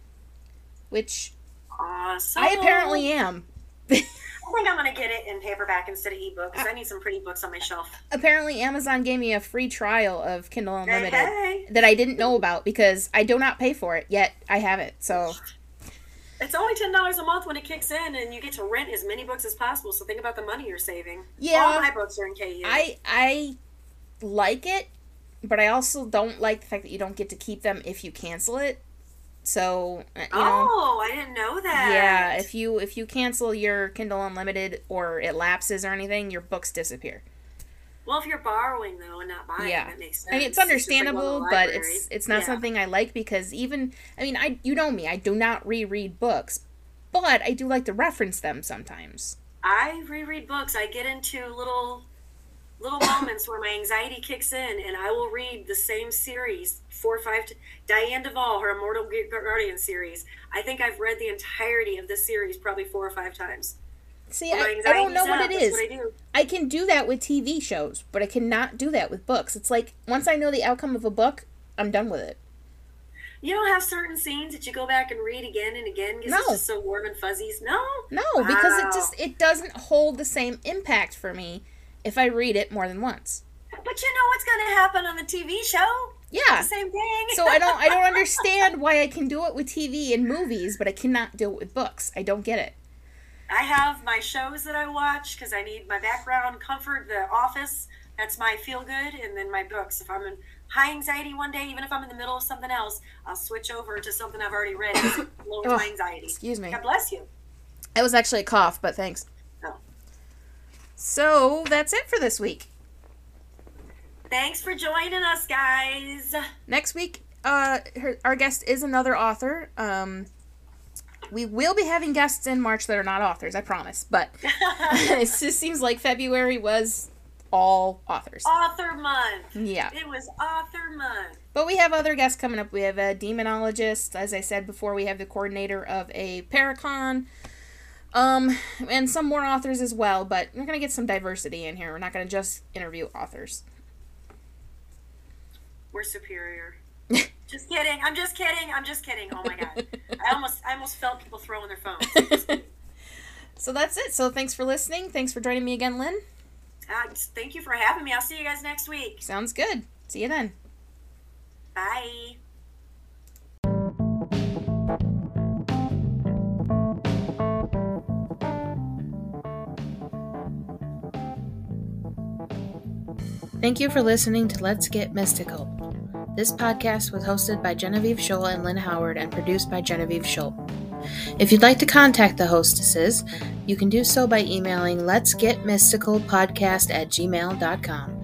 Speaker 1: Which
Speaker 2: Awesome.
Speaker 1: I apparently am.
Speaker 2: I think I'm going to get it in paperback instead of ebook because I need some pretty books on my shelf.
Speaker 1: Apparently, Amazon gave me a free trial of Kindle
Speaker 2: Hey,
Speaker 1: Unlimited
Speaker 2: hey.
Speaker 1: that I didn't know about because I do not pay for it, yet I have it. So,
Speaker 2: It's only ten dollars a month when it kicks in, and you get to rent as many books as possible. So think about the money you're saving.
Speaker 1: Yeah.
Speaker 2: all my books are in KU.
Speaker 1: I I like it, but I also don't like the fact that you don't get to keep them if you cancel it. So, uh, you know,
Speaker 2: oh, I didn't know that.
Speaker 1: yeah, if you if you cancel your Kindle Unlimited or it lapses or anything, your books disappear.
Speaker 2: well, if you're borrowing though and not buying,
Speaker 1: Yeah.
Speaker 2: that makes sense.
Speaker 1: I mean, it's
Speaker 2: just like one of the
Speaker 1: understandable, but it's it's not
Speaker 2: Yeah.
Speaker 1: something I like because even I mean, I you know me, I do not reread books, but I do like to reference them sometimes.
Speaker 2: I reread books. I get into little little moments where my anxiety kicks in, and I will read the same series four or five. Dianne Duvall, her Immortal Guardian series. I think I've read the entirety of this series probably four or five times.
Speaker 1: See, I, I don't know
Speaker 2: anxiety's
Speaker 1: what
Speaker 2: up,
Speaker 1: it is.
Speaker 2: What I.
Speaker 1: I can do that with TV shows, but I cannot do that with books. It's like once I know the outcome of a book, I'm done with it.
Speaker 2: You don't have certain scenes that you go back and read again and again because it's just so warm and fuzzies. No,
Speaker 1: No, because it just it doesn't hold the same impact for me if I read it more than once.
Speaker 2: but you know what's going to happen on the TV show?
Speaker 1: Yeah.
Speaker 2: The same thing.
Speaker 1: So I don't I don't understand why I can do it with TV and movies, but I cannot do it with books. I don't get it.
Speaker 2: I have my shows that I watch because I need my background comfort. The Office, that's my feel good, and then my books. If I'm in high anxiety one day, even if I'm in the middle of something else, I'll switch over to something I've already read. It lowers
Speaker 1: Oh,
Speaker 2: my anxiety.
Speaker 1: Excuse me.
Speaker 2: God bless you.
Speaker 1: It was actually a cough, but thanks. So that's it for this week.
Speaker 2: Thanks for joining us, guys.
Speaker 1: Next week, uh, her, our guest is another author. Um, we will be having guests in March that are not authors, I promise. But it just seems like February was all authors.
Speaker 2: Author month.
Speaker 1: Yeah.
Speaker 2: It was author month.
Speaker 1: But we have other guests coming up. We have a demonologist, as I said before. We have the coordinator of a Paracon, um, and some more authors as well. But we're gonna get some diversity in here. We're not gonna just interview authors.
Speaker 2: We're superior. just kidding. I'm just kidding. I'm just kidding. Oh my god. I almost I almost felt people throwing their phones.
Speaker 1: so that's it. So thanks for listening. Thanks for joining me again, Lynn.
Speaker 2: Uh, thank you for having me. I'll see you guys next week.
Speaker 1: Sounds good. See you then.
Speaker 2: Bye.
Speaker 5: Thank you for listening to Let's Get Mystical. This podcast was hosted by Genevieve Scholl and Lynn Howard and produced by Genevieve Scholl. If you'd like to contact the hostesses, you can do so by emailing let's get mystical podcast at gmail.com.